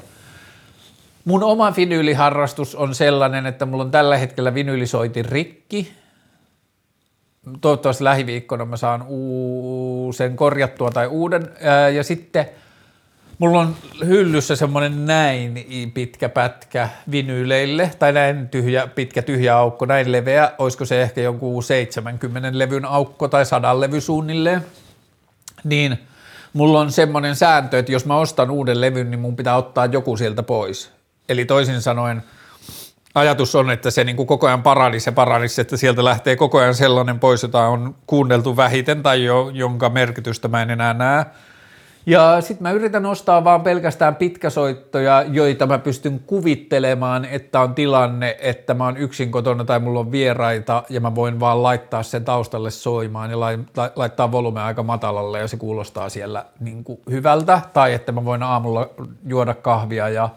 Mun oma vinyyliharrastus on sellainen, että mulla on tällä hetkellä vinyylisoitin rikki. Toivottavasti lähiviikkona mä saan sen korjattua tai uuden. Ja sitten – Mulla on hyllyssä semmoinen näin pitkä pätkä vinyyleille, tai näin tyhjä, pitkä tyhjä aukko, näin leveä. Olisiko se ehkä jonkun 70 levyn aukko tai sadan levy suunnilleen. Niin mulla on semmoinen sääntö, että jos mä ostan uuden levyn, niin mun pitää ottaa joku sieltä pois. Eli toisin sanoen ajatus on, että se niin kuin koko ajan paranisi ja paranisi, että sieltä lähtee koko ajan sellainen pois, jota on kuunneltu vähiten tai jo, jonka merkitystä mä en enää näe ja sitten mä yritän ostaa vaan pelkästään pitkäsoittoja, joita mä pystyn kuvittelemaan, että on tilanne, että mä oon yksin kotona tai mulla on vieraita ja mä voin vaan laittaa sen taustalle soimaan ja laittaa volume aika matalalle ja se kuulostaa siellä niin kuin hyvältä. Tai että mä voin aamulla juoda kahvia ja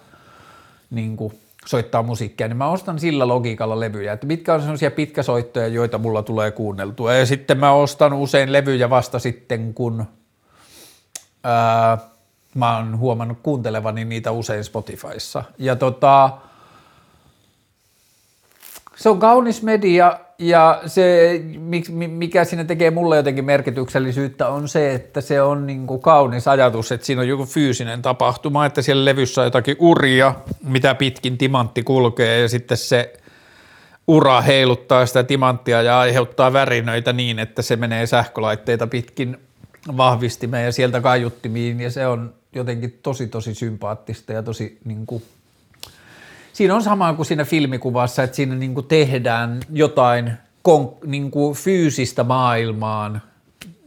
niin kuin soittaa musiikkia, niin mä ostan sillä logiikalla levyjä, että mitkä on sellaisia pitkäsoittoja, joita mulla tulee kuunneltua. Ja sitten mä ostan usein levyjä vasta sitten, kun Ää, mä oon huomannut kuuntelevani niitä usein Spotifyssa. Ja tota, se on kaunis media ja se, mikä siinä tekee mulle jotenkin merkityksellisyyttä, on se, että se on niin kuin kaunis ajatus, että siinä on joku fyysinen tapahtuma, että siellä levyssä on jotakin uria, mitä pitkin timantti kulkee ja sitten se ura heiluttaa sitä timanttia ja aiheuttaa värinöitä niin, että se menee sähkölaitteita pitkin vahvistimeen ja sieltä kaiuttimiin ja se on jotenkin tosi tosi sympaattista ja tosi niin kuin, siinä on sama kuin siinä filmikuvassa, että siinä niin kuin tehdään jotain kon, niin kuin fyysistä maailmaan,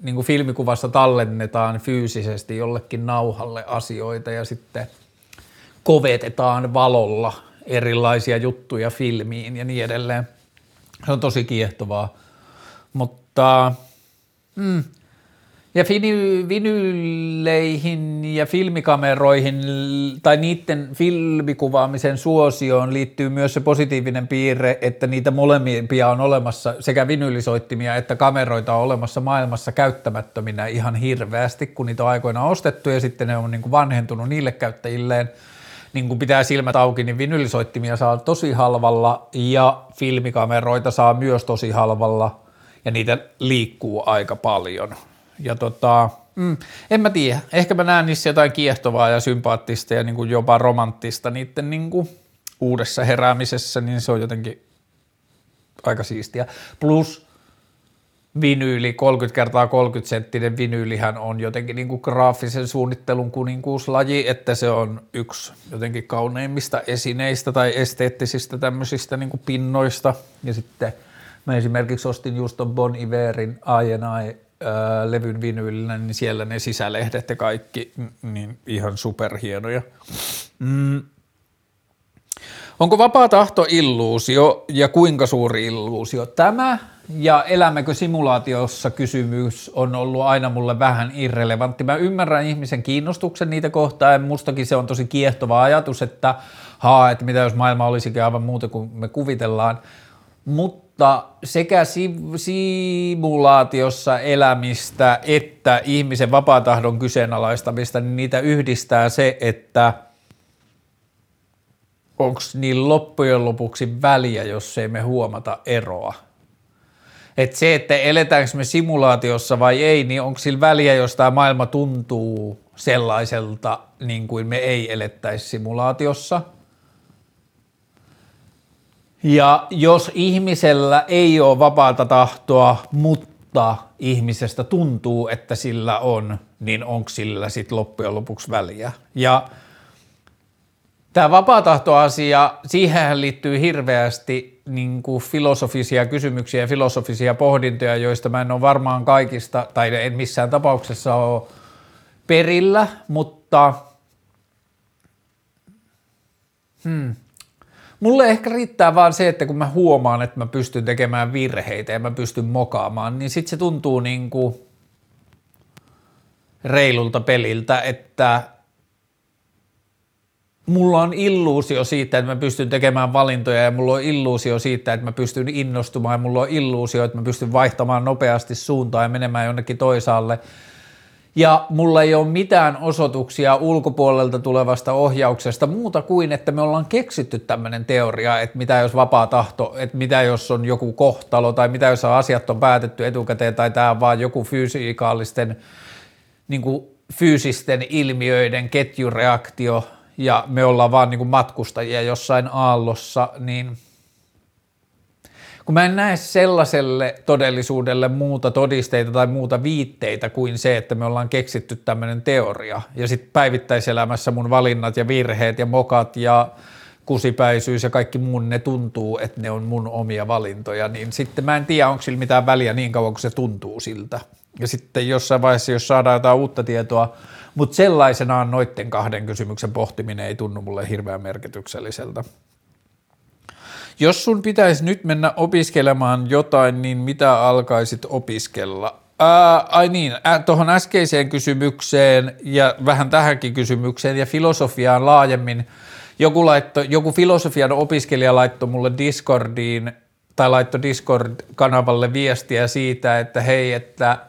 niin kuin filmikuvassa tallennetaan fyysisesti jollekin nauhalle asioita ja sitten kovetetaan valolla erilaisia juttuja filmiin ja niin edelleen. Se on tosi kiehtovaa, mutta mm, ja vinyyleihin ja filmikameroihin tai niiden filmikuvaamisen suosioon liittyy myös se positiivinen piirre, että niitä molempia on olemassa, sekä vinyylisoittimia että kameroita on olemassa maailmassa käyttämättöminä ihan hirveästi, kun niitä on aikoina ostettu ja sitten ne on niin kuin vanhentunut niille käyttäjilleen. Niin kuin pitää silmät auki, niin vinyylisoittimia saa tosi halvalla ja filmikameroita saa myös tosi halvalla ja niitä liikkuu aika paljon ja tota, mm, en mä tiedä, ehkä mä näen niissä jotain kiehtovaa ja sympaattista ja niin kuin jopa romanttista niiden niin kuin uudessa heräämisessä, niin se on jotenkin aika siistiä. Plus vinyyli, 30 kertaa 30 senttinen vinyylihän on jotenkin niin kuin graafisen suunnittelun kuninkuuslaji, että se on yksi jotenkin kauneimmista esineistä tai esteettisistä tämmöisistä niin kuin pinnoista. Ja sitten mä esimerkiksi ostin just ton Bon Iverin I&I levyn vinyylinen, niin siellä ne sisälehdet ja kaikki, niin ihan superhienoja. Mm. Onko vapaa tahto illuusio ja kuinka suuri illuusio? Tämä ja elämmekö simulaatiossa kysymys on ollut aina mulle vähän irrelevantti. Mä ymmärrän ihmisen kiinnostuksen niitä kohtaan, mustakin se on tosi kiehtova ajatus, että haa, että mitä jos maailma olisikin aivan muuta kuin me kuvitellaan, mutta sekä simulaatiossa elämistä että ihmisen vapaatahdon kyseenalaistamista, niin niitä yhdistää se, että onko niin loppujen lopuksi väliä, jos ei me huomata eroa että se, että eletäänkö me simulaatiossa vai ei, niin onko sillä väliä, jos tämä maailma tuntuu sellaiselta, niin kuin me ei elettäisi simulaatiossa. Ja jos ihmisellä ei ole vapaata tahtoa, mutta ihmisestä tuntuu, että sillä on, niin onko sillä sitten loppujen lopuksi väliä. Ja Tämä vapaatahtoasia, siihen liittyy hirveästi niin kuin filosofisia kysymyksiä ja filosofisia pohdintoja, joista mä en ole varmaan kaikista, tai en missään tapauksessa ole perillä, mutta hmm. Mulle ehkä riittää vaan se, että kun mä huomaan, että mä pystyn tekemään virheitä ja mä pystyn mokaamaan, niin sitten se tuntuu niin kuin reilulta peliltä, että mulla on illuusio siitä, että mä pystyn tekemään valintoja ja mulla on illuusio siitä, että mä pystyn innostumaan ja mulla on illuusio, että mä pystyn vaihtamaan nopeasti suuntaan ja menemään jonnekin toisaalle. Ja mulla ei ole mitään osoituksia ulkopuolelta tulevasta ohjauksesta muuta kuin, että me ollaan keksitty tämmöinen teoria, että mitä jos vapaa tahto, että mitä jos on joku kohtalo tai mitä jos asiat on päätetty etukäteen tai tämä on vaan joku fysikaalisten, niin kuin fyysisten ilmiöiden ketjureaktio, ja me ollaan vaan niin kuin matkustajia jossain aallossa, niin kun mä en näe sellaiselle todellisuudelle muuta todisteita tai muuta viitteitä kuin se, että me ollaan keksitty tämmöinen teoria. Ja sitten päivittäiselämässä mun valinnat ja virheet ja mokat ja kusipäisyys ja kaikki muun, ne tuntuu, että ne on mun omia valintoja, niin sitten mä en tiedä, onko sillä mitään väliä niin kauan kuin se tuntuu siltä. Ja sitten jossain vaiheessa, jos saadaan jotain uutta tietoa, mutta sellaisenaan noiden kahden kysymyksen pohtiminen ei tunnu mulle hirveän merkitykselliseltä. Jos sun pitäisi nyt mennä opiskelemaan jotain, niin mitä alkaisit opiskella? Ää, ai niin, tuohon äskeiseen kysymykseen ja vähän tähänkin kysymykseen ja filosofiaan laajemmin. Joku, laitto, joku filosofian opiskelija laittoi mulle Discordiin tai laittoi Discord-kanavalle viestiä siitä, että hei, että –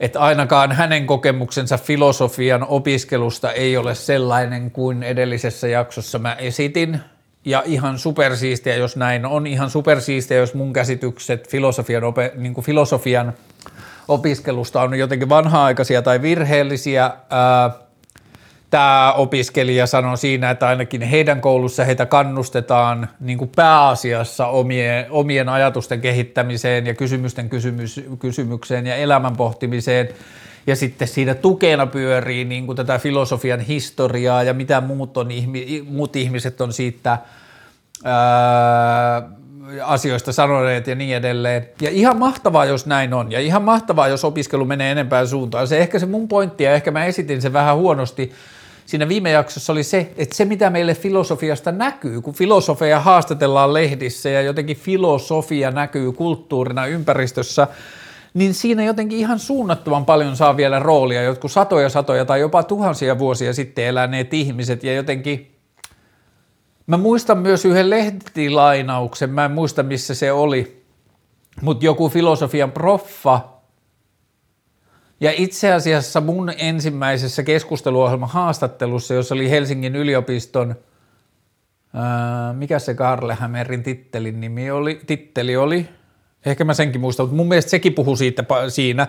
että ainakaan hänen kokemuksensa filosofian opiskelusta ei ole sellainen kuin edellisessä jaksossa mä esitin. Ja ihan supersiistiä, jos näin on, ihan supersiistiä, jos mun käsitykset filosofian, ope, niin kuin filosofian opiskelusta on jotenkin vanha-aikaisia tai virheellisiä. Tämä opiskelija sanoi siinä, että ainakin heidän koulussa heitä kannustetaan niin kuin pääasiassa omien, omien ajatusten kehittämiseen ja kysymysten kysymys, kysymykseen ja elämän pohtimiseen. Ja sitten siinä tukena pyörii niin kuin tätä filosofian historiaa ja mitä muut, on, muut ihmiset on siitä ää, asioista sanoneet ja niin edelleen. Ja ihan mahtavaa, jos näin on. Ja ihan mahtavaa, jos opiskelu menee enempään suuntaan. Se ehkä se mun pointti, ja ehkä mä esitin sen vähän huonosti, siinä viime jaksossa oli se, että se mitä meille filosofiasta näkyy, kun filosofia haastatellaan lehdissä ja jotenkin filosofia näkyy kulttuurina ympäristössä, niin siinä jotenkin ihan suunnattoman paljon saa vielä roolia, jotkut satoja satoja tai jopa tuhansia vuosia sitten eläneet ihmiset ja jotenkin Mä muistan myös yhden lehtilainauksen, mä en muista missä se oli, mutta joku filosofian proffa ja itse asiassa mun ensimmäisessä keskusteluohjelman haastattelussa, jossa oli Helsingin yliopiston, ää, mikä se Karle Hämerin tittelin nimi oli, titteli oli, ehkä mä senkin muistan, mutta mun mielestä sekin puhui siitä siinä.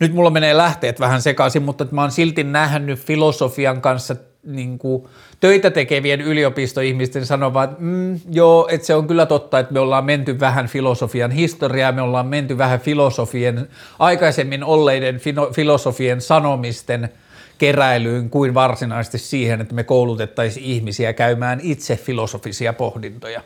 Nyt mulla menee lähteet vähän sekaisin, mutta mä oon silti nähnyt filosofian kanssa niin kuin, töitä tekevien yliopistoihmisten sanovat, että mm, joo, että se on kyllä totta, että me ollaan menty vähän filosofian historiaa, me ollaan menty vähän filosofien, aikaisemmin olleiden filosofien sanomisten keräilyyn kuin varsinaisesti siihen, että me koulutettaisiin ihmisiä käymään itse filosofisia pohdintoja.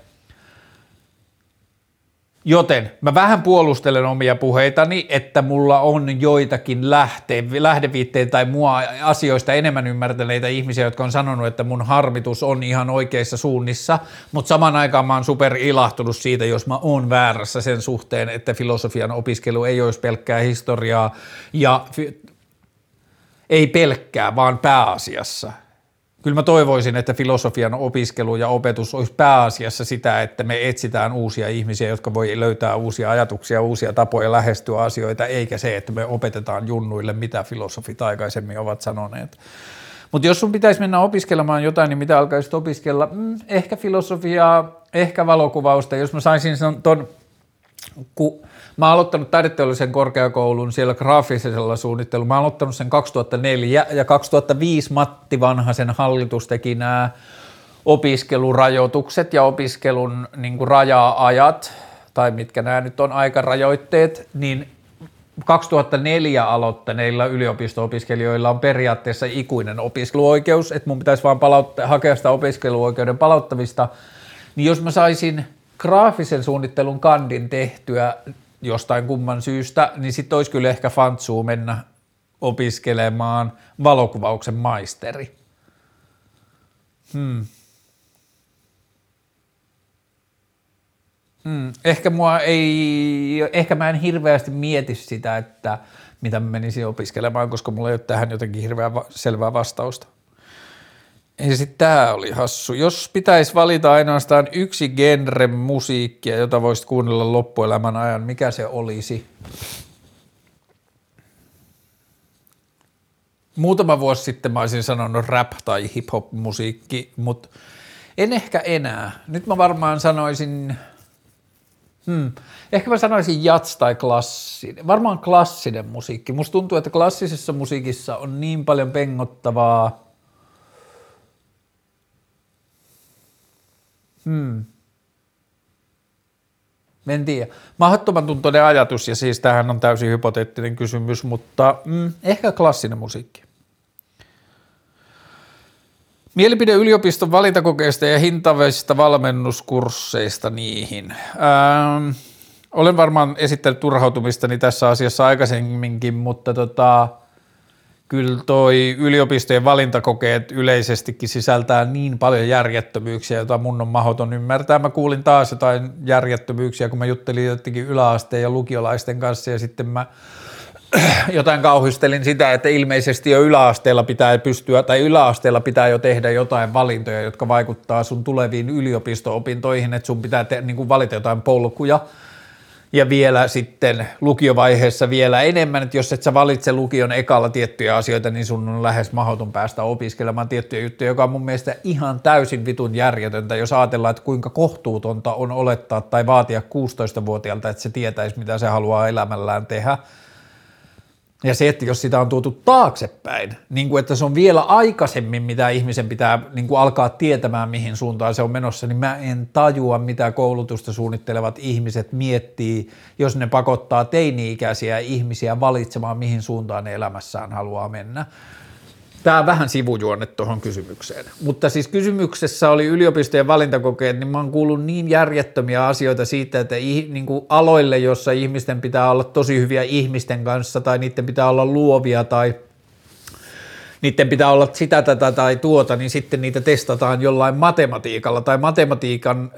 Joten mä vähän puolustelen omia puheitani, että mulla on joitakin lähte, lähdeviitteitä tai mua asioista enemmän ymmärtäneitä ihmisiä, jotka on sanonut, että mun harmitus on ihan oikeissa suunnissa, mutta saman aikaan mä oon super ilahtunut siitä, jos mä oon väärässä sen suhteen, että filosofian opiskelu ei olisi pelkkää historiaa ja ei pelkkää, vaan pääasiassa Kyllä mä toivoisin, että filosofian opiskelu ja opetus olisi pääasiassa sitä, että me etsitään uusia ihmisiä, jotka voi löytää uusia ajatuksia, uusia tapoja lähestyä asioita, eikä se, että me opetetaan junnuille, mitä filosofit aikaisemmin ovat sanoneet. Mutta jos sun pitäisi mennä opiskelemaan jotain, niin mitä alkaisit opiskella? Mm, ehkä filosofiaa, ehkä valokuvausta. Jos mä saisin ton, kun Mä oon aloittanut taideteollisen korkeakoulun siellä graafisella suunnittelulla. Mä oon aloittanut sen 2004 ja 2005 Matti Vanhasen hallitus teki nämä opiskelurajoitukset ja opiskelun niin kuin raja-ajat, tai mitkä nämä nyt on aikarajoitteet, niin 2004 aloittaneilla yliopisto-opiskelijoilla on periaatteessa ikuinen opiskeluoikeus, että mun pitäisi vaan palautta, hakea sitä opiskeluoikeuden palauttamista, niin jos mä saisin graafisen suunnittelun kandin tehtyä jostain kumman syystä, niin sitten olisi kyllä ehkä fantsuu mennä opiskelemaan valokuvauksen maisteri. Hmm. Hmm. Ehkä, mua ei, ehkä mä en hirveästi mieti sitä, että mitä mä menisin opiskelemaan, koska mulla ei ole tähän jotenkin hirveän va- selvää vastausta. Ja sitten tämä oli hassu. Jos pitäisi valita ainoastaan yksi genre musiikkia, jota voisit kuunnella loppuelämän ajan, mikä se olisi? Muutama vuosi sitten mä olisin sanonut rap tai hip-hop musiikki, mutta en ehkä enää. Nyt mä varmaan sanoisin, hmm, ehkä mä sanoisin jats tai klassinen. Varmaan klassinen musiikki. Musta tuntuu, että klassisessa musiikissa on niin paljon pengottavaa – Hmm. En tiedä. Mahdottoman tuntoinen ajatus, ja siis tämähän on täysin hypoteettinen kysymys, mutta mm, ehkä klassinen musiikki. Mielipide yliopiston valintakokeista ja hintavista valmennuskursseista niihin. Ähm, olen varmaan esittänyt turhautumistani tässä asiassa aikaisemminkin, mutta tota, kyllä toi yliopistojen valintakokeet yleisestikin sisältää niin paljon järjettömyyksiä, joita mun on mahdoton ymmärtää. Mä kuulin taas jotain järjettömyyksiä, kun mä juttelin jotenkin yläasteen ja lukiolaisten kanssa ja sitten mä (clears throat) jotain kauhistelin sitä, että ilmeisesti jo yläasteella pitää pystyä, tai yläasteella pitää jo tehdä jotain valintoja, jotka vaikuttaa sun tuleviin yliopisto-opintoihin, että sun pitää te, niin valita jotain polkuja – ja vielä sitten lukiovaiheessa vielä enemmän, että jos et sä valitse lukion ekalla tiettyjä asioita, niin sun on lähes mahdoton päästä opiskelemaan tiettyjä juttuja, joka on mun mielestä ihan täysin vitun järjetöntä, jos ajatellaan, että kuinka kohtuutonta on olettaa tai vaatia 16-vuotiaalta, että se tietäisi, mitä se haluaa elämällään tehdä – ja se, että jos sitä on tuotu taaksepäin, niin kuin että se on vielä aikaisemmin, mitä ihmisen pitää niin kuin alkaa tietämään, mihin suuntaan se on menossa, niin mä en tajua, mitä koulutusta suunnittelevat ihmiset miettii, jos ne pakottaa teini-ikäisiä ihmisiä valitsemaan, mihin suuntaan ne elämässään haluaa mennä. Tämä on vähän sivujuonne tuohon kysymykseen. Mutta siis kysymyksessä oli yliopistojen valintakokeet, niin mä oon kuullut niin järjettömiä asioita siitä, että niin kuin aloille, jossa ihmisten pitää olla tosi hyviä ihmisten kanssa tai niiden pitää olla luovia tai – niiden pitää olla sitä, tätä tai tuota, niin sitten niitä testataan jollain matematiikalla tai matematiikan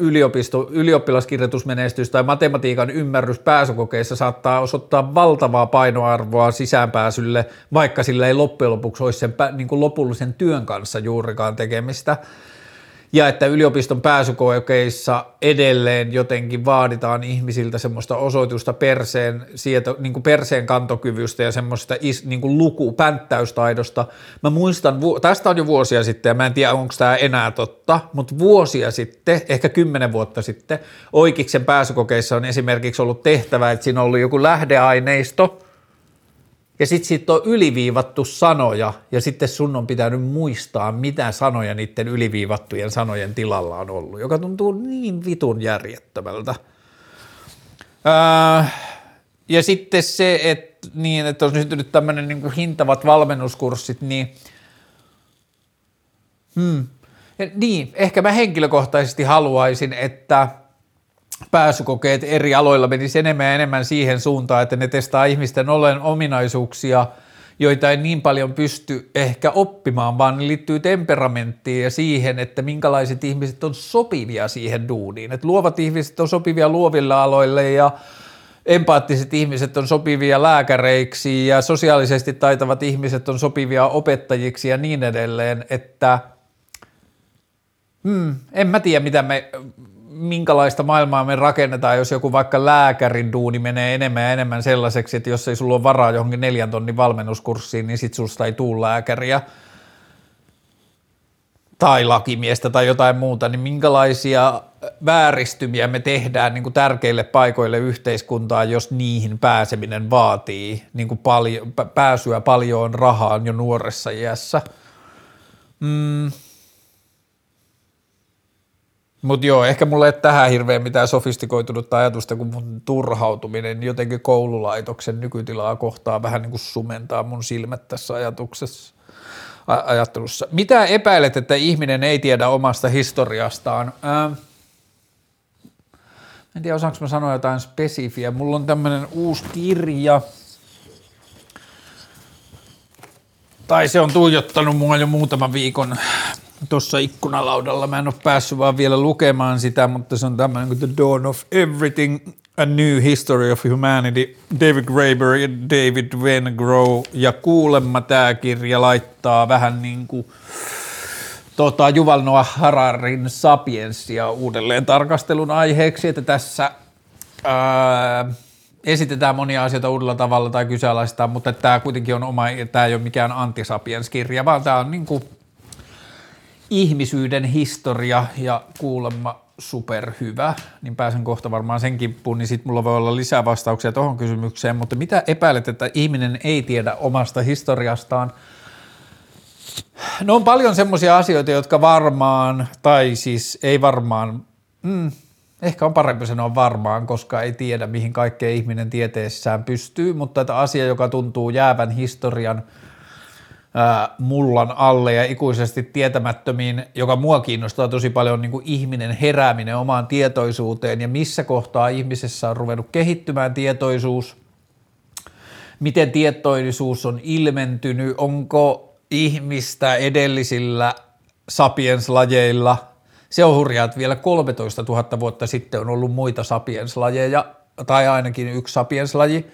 yliopisto, ylioppilaskirjoitusmenestys tai matematiikan ymmärrys pääsykokeissa saattaa osoittaa valtavaa painoarvoa sisäänpääsylle, vaikka sillä ei loppujen lopuksi olisi sen niin kuin lopullisen työn kanssa juurikaan tekemistä ja että yliopiston pääsykokeissa edelleen jotenkin vaaditaan ihmisiltä semmoista osoitusta perseen, sieto, niin kuin perseen kantokyvystä ja semmoista is, niin kuin luku, pänttäystaidosta. Mä muistan, tästä on jo vuosia sitten ja mä en tiedä onko tämä enää totta, mutta vuosia sitten, ehkä kymmenen vuotta sitten, Oikeiksen pääsykokeissa on esimerkiksi ollut tehtävä, että siinä on ollut joku lähdeaineisto, ja sitten siitä on yliviivattu sanoja, ja sitten sun on pitänyt muistaa, mitä sanoja niiden yliviivattujen sanojen tilalla on ollut, joka tuntuu niin vitun järjettömältä. Öö, ja sitten se, että, niin, että on syntynyt tämmöinen niin hintavat valmennuskurssit, niin, hmm, ja niin, ehkä mä henkilökohtaisesti haluaisin, että – pääsykokeet eri aloilla menisi enemmän ja enemmän siihen suuntaan, että ne testaa ihmisten olen ominaisuuksia, joita ei niin paljon pysty ehkä oppimaan, vaan ne liittyy temperamenttiin ja siihen, että minkälaiset ihmiset on sopivia siihen duuniin. Että luovat ihmiset on sopivia luoville aloille ja empaattiset ihmiset on sopivia lääkäreiksi ja sosiaalisesti taitavat ihmiset on sopivia opettajiksi ja niin edelleen, että hmm, en mä tiedä mitä me minkälaista maailmaa me rakennetaan, jos joku vaikka lääkärin duuni menee enemmän ja enemmän sellaiseksi, että jos ei sulla ole varaa johonkin neljän tonnin valmennuskurssiin, niin sit susta ei tule lääkäriä tai lakimiestä tai jotain muuta, niin minkälaisia vääristymiä me tehdään niin kuin tärkeille paikoille yhteiskuntaa, jos niihin pääseminen vaatii niin kuin paljon, pääsyä paljon rahaan jo nuoressa iässä. Mm, mutta joo, ehkä mulla ei tähän hirveän mitään sofistikoitunutta ajatusta, kun mun turhautuminen jotenkin koululaitoksen nykytilaa kohtaa vähän niin kuin sumentaa mun silmät tässä ajatuksessa, ajattelussa. Mitä epäilet, että ihminen ei tiedä omasta historiastaan? Ää, en tiedä, osaanko mä sanoa jotain spesifiä. Mulla on tämmöinen uusi kirja, tai se on tuijottanut mua jo muutaman viikon tuossa ikkunalaudalla. Mä en ole päässyt vaan vielä lukemaan sitä, mutta se on tämmöinen kuin The Dawn of Everything, A New History of Humanity, David Graeber ja David Wengrow. Ja kuulemma tämä kirja laittaa vähän niin kuin tota, Juval Noah Hararin Sapiensia uudelleen tarkastelun aiheeksi, että tässä ää, esitetään monia asioita uudella tavalla tai kyseenalaistaan, mutta tämä kuitenkin on oma, tämä ei ole mikään antisapiens-kirja, vaan tämä on niin kuin ihmisyyden historia ja kuulemma superhyvä, niin pääsen kohta varmaan sen kimppuun, niin sitten mulla voi olla lisää vastauksia tuohon kysymykseen, mutta mitä epäilet, että ihminen ei tiedä omasta historiastaan? No on paljon semmoisia asioita, jotka varmaan, tai siis ei varmaan, mm, ehkä on parempi sanoa varmaan, koska ei tiedä, mihin kaikkeen ihminen tieteessään pystyy, mutta että asia, joka tuntuu jäävän historian – mullan alle ja ikuisesti tietämättömiin, joka mua kiinnostaa tosi paljon niin kuin ihminen herääminen omaan tietoisuuteen ja missä kohtaa ihmisessä on ruvennut kehittymään tietoisuus, miten tietoisuus on ilmentynyt, onko ihmistä edellisillä sapienslajeilla, se on hurjaa, että vielä 13 000 vuotta sitten on ollut muita sapienslajeja, tai ainakin yksi sapienslaji,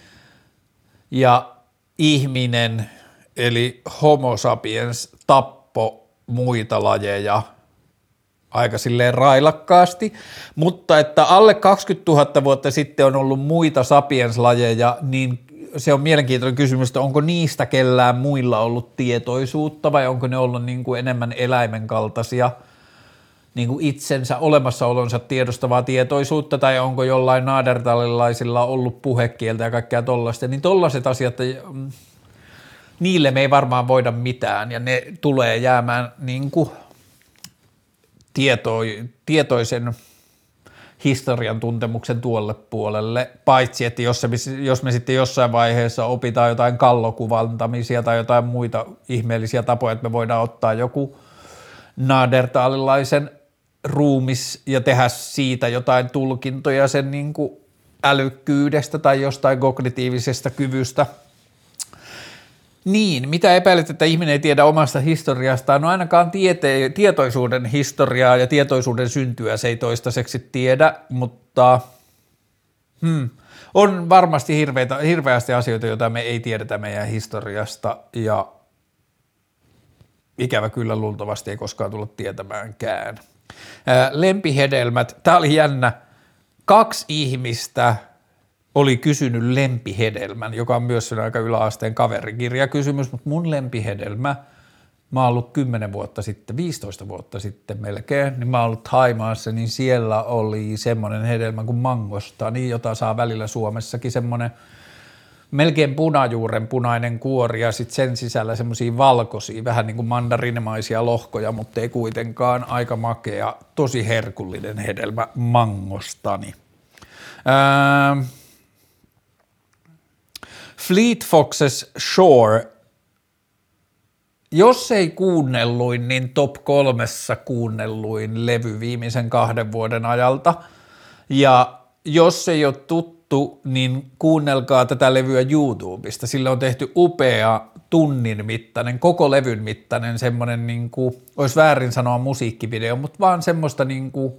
ja ihminen – eli homo sapiens tappo muita lajeja aika silleen railakkaasti, mutta että alle 20 000 vuotta sitten on ollut muita sapiens-lajeja, niin se on mielenkiintoinen kysymys, että onko niistä kellään muilla ollut tietoisuutta vai onko ne ollut niin kuin enemmän eläimen kaltaisia niin kuin itsensä olemassaolonsa tiedostavaa tietoisuutta tai onko jollain naadertalilaisilla ollut puhekieltä ja kaikkea tollaista, niin tollaiset asiat mm, niille me ei varmaan voida mitään ja ne tulee jäämään niin kuin tieto, tietoisen historian tuntemuksen tuolle puolelle, paitsi että jos, se, jos me sitten jossain vaiheessa opitaan jotain kallokuvantamisia tai jotain muita ihmeellisiä tapoja, että me voidaan ottaa joku naadertaalilaisen ruumis ja tehdä siitä jotain tulkintoja sen niin kuin älykkyydestä tai jostain kognitiivisesta kyvystä – niin, mitä epäilet, että ihminen ei tiedä omasta historiastaan? No ainakaan tiete- tietoisuuden historiaa ja tietoisuuden syntyä se ei toistaiseksi tiedä, mutta hmm, on varmasti hirveitä, hirveästi asioita, joita me ei tiedetä meidän historiasta ja ikävä kyllä luultavasti ei koskaan tulla tietämäänkään. lempihedelmät, tämä oli jännä, kaksi ihmistä – oli kysynyt lempihedelmän, joka on myös aika yläasteen kaverikirjakysymys, mutta mun lempihedelmä, mä oon ollut 10 vuotta sitten, 15 vuotta sitten melkein, niin mä oon ollut Haimaassa, niin siellä oli semmoinen hedelmä kuin mangostani, jota saa välillä Suomessakin semmoinen melkein punajuuren punainen kuori ja sitten sen sisällä semmoisia valkoisia, vähän niin kuin mandarinimaisia lohkoja, mutta ei kuitenkaan aika makea, tosi herkullinen hedelmä mangostani. Öö, Fleet Foxes Shore jos ei kuunnelluin, niin top kolmessa kuunnelluin levy viimeisen kahden vuoden ajalta. Ja jos ei ole tuttu, niin kuunnelkaa tätä levyä YouTubesta. Sillä on tehty upea tunnin mittainen, koko levyn mittainen semmoinen, niin kuin, olisi väärin sanoa musiikkivideo, mutta vaan semmoista niin kuin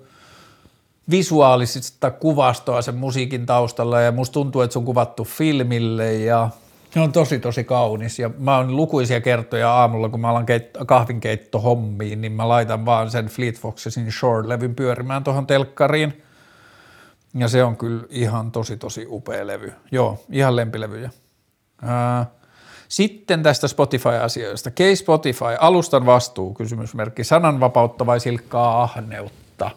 visuaalisista kuvastoa sen musiikin taustalla ja musta tuntuu, että se on kuvattu filmille ja se on tosi tosi kaunis ja mä oon lukuisia kertoja aamulla, kun mä alan keitto, kahvinkeitto hommiin, niin mä laitan vaan sen Fleet Foxesin Shore-levyn pyörimään tuohon telkkariin. Ja se on kyllä ihan tosi tosi upea levy. Joo, ihan lempilevyjä. Ää, sitten tästä Spotify-asioista. Kei Spotify, alustan vastuu, kysymysmerkki, sananvapautta vai silkkaa ahneutta?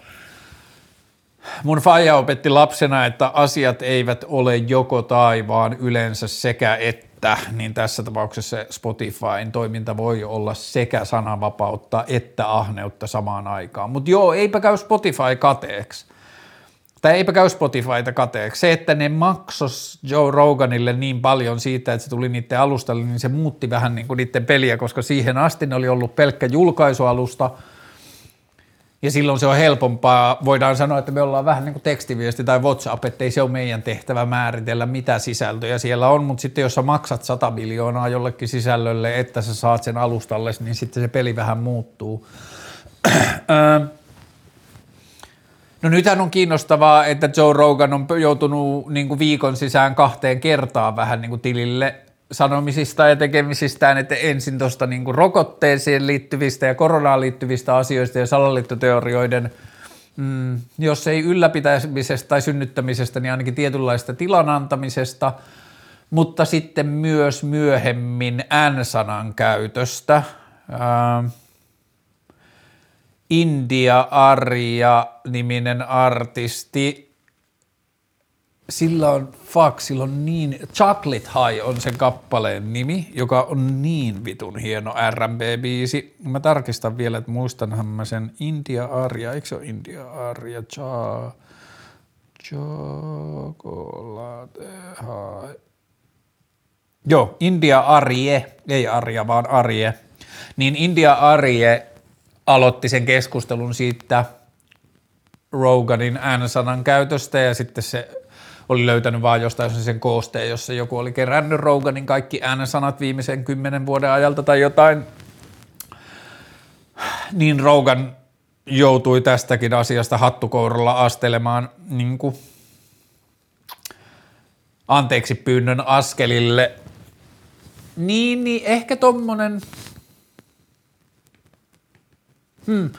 Mun faija opetti lapsena, että asiat eivät ole joko tai, vaan yleensä sekä että, niin tässä tapauksessa Spotifyn toiminta voi olla sekä sananvapautta että ahneutta samaan aikaan. Mutta joo, eipä käy Spotify kateeksi. Tai eipä käy Spotifyta kateeksi. Se, että ne maksos Joe Roganille niin paljon siitä, että se tuli niiden alustalle, niin se muutti vähän niin kuin niiden peliä, koska siihen asti ne oli ollut pelkkä julkaisualusta – ja silloin se on helpompaa, voidaan sanoa, että me ollaan vähän niin kuin tekstiviesti tai WhatsApp, että ei se ole meidän tehtävä määritellä, mitä sisältöjä siellä on, mutta sitten jos sä maksat 100 miljoonaa jollekin sisällölle, että sä saat sen alustalle, niin sitten se peli vähän muuttuu. (clears throat) No nythän on kiinnostavaa, että Joe Rogan on joutunut niin kuin viikon sisään kahteen kertaan vähän niin kuin tilille sanomisista ja tekemisistään, että ensin tuosta niin rokotteeseen liittyvistä ja koronaan liittyvistä asioista ja salaliittoteorioiden, mm, jos ei ylläpitämisestä tai synnyttämisestä, niin ainakin tietynlaista tilan antamisesta, mutta sitten myös myöhemmin N-sanan käytöstä. Ää, India Arja niminen artisti sillä on, fuck, sillä on niin, Chocolate High on sen kappaleen nimi, joka on niin vitun hieno R&B-biisi. Mä tarkistan vielä, että muistanhan mä sen India Arja, eikö se ole India Arja, cha, chocolate high. Joo, India Arje, ei Arja, vaan Arje. Niin India Arje aloitti sen keskustelun siitä Roganin N-sanan käytöstä ja sitten se oli löytänyt vaan jostain sen koosteen, jossa joku oli kerännyt Roganin kaikki äänesanat viimeisen kymmenen vuoden ajalta tai jotain. Niin Rogan joutui tästäkin asiasta hattukouralla astelemaan niin kuin anteeksi pyynnön askelille. Niin, niin ehkä tommonen... Hmm.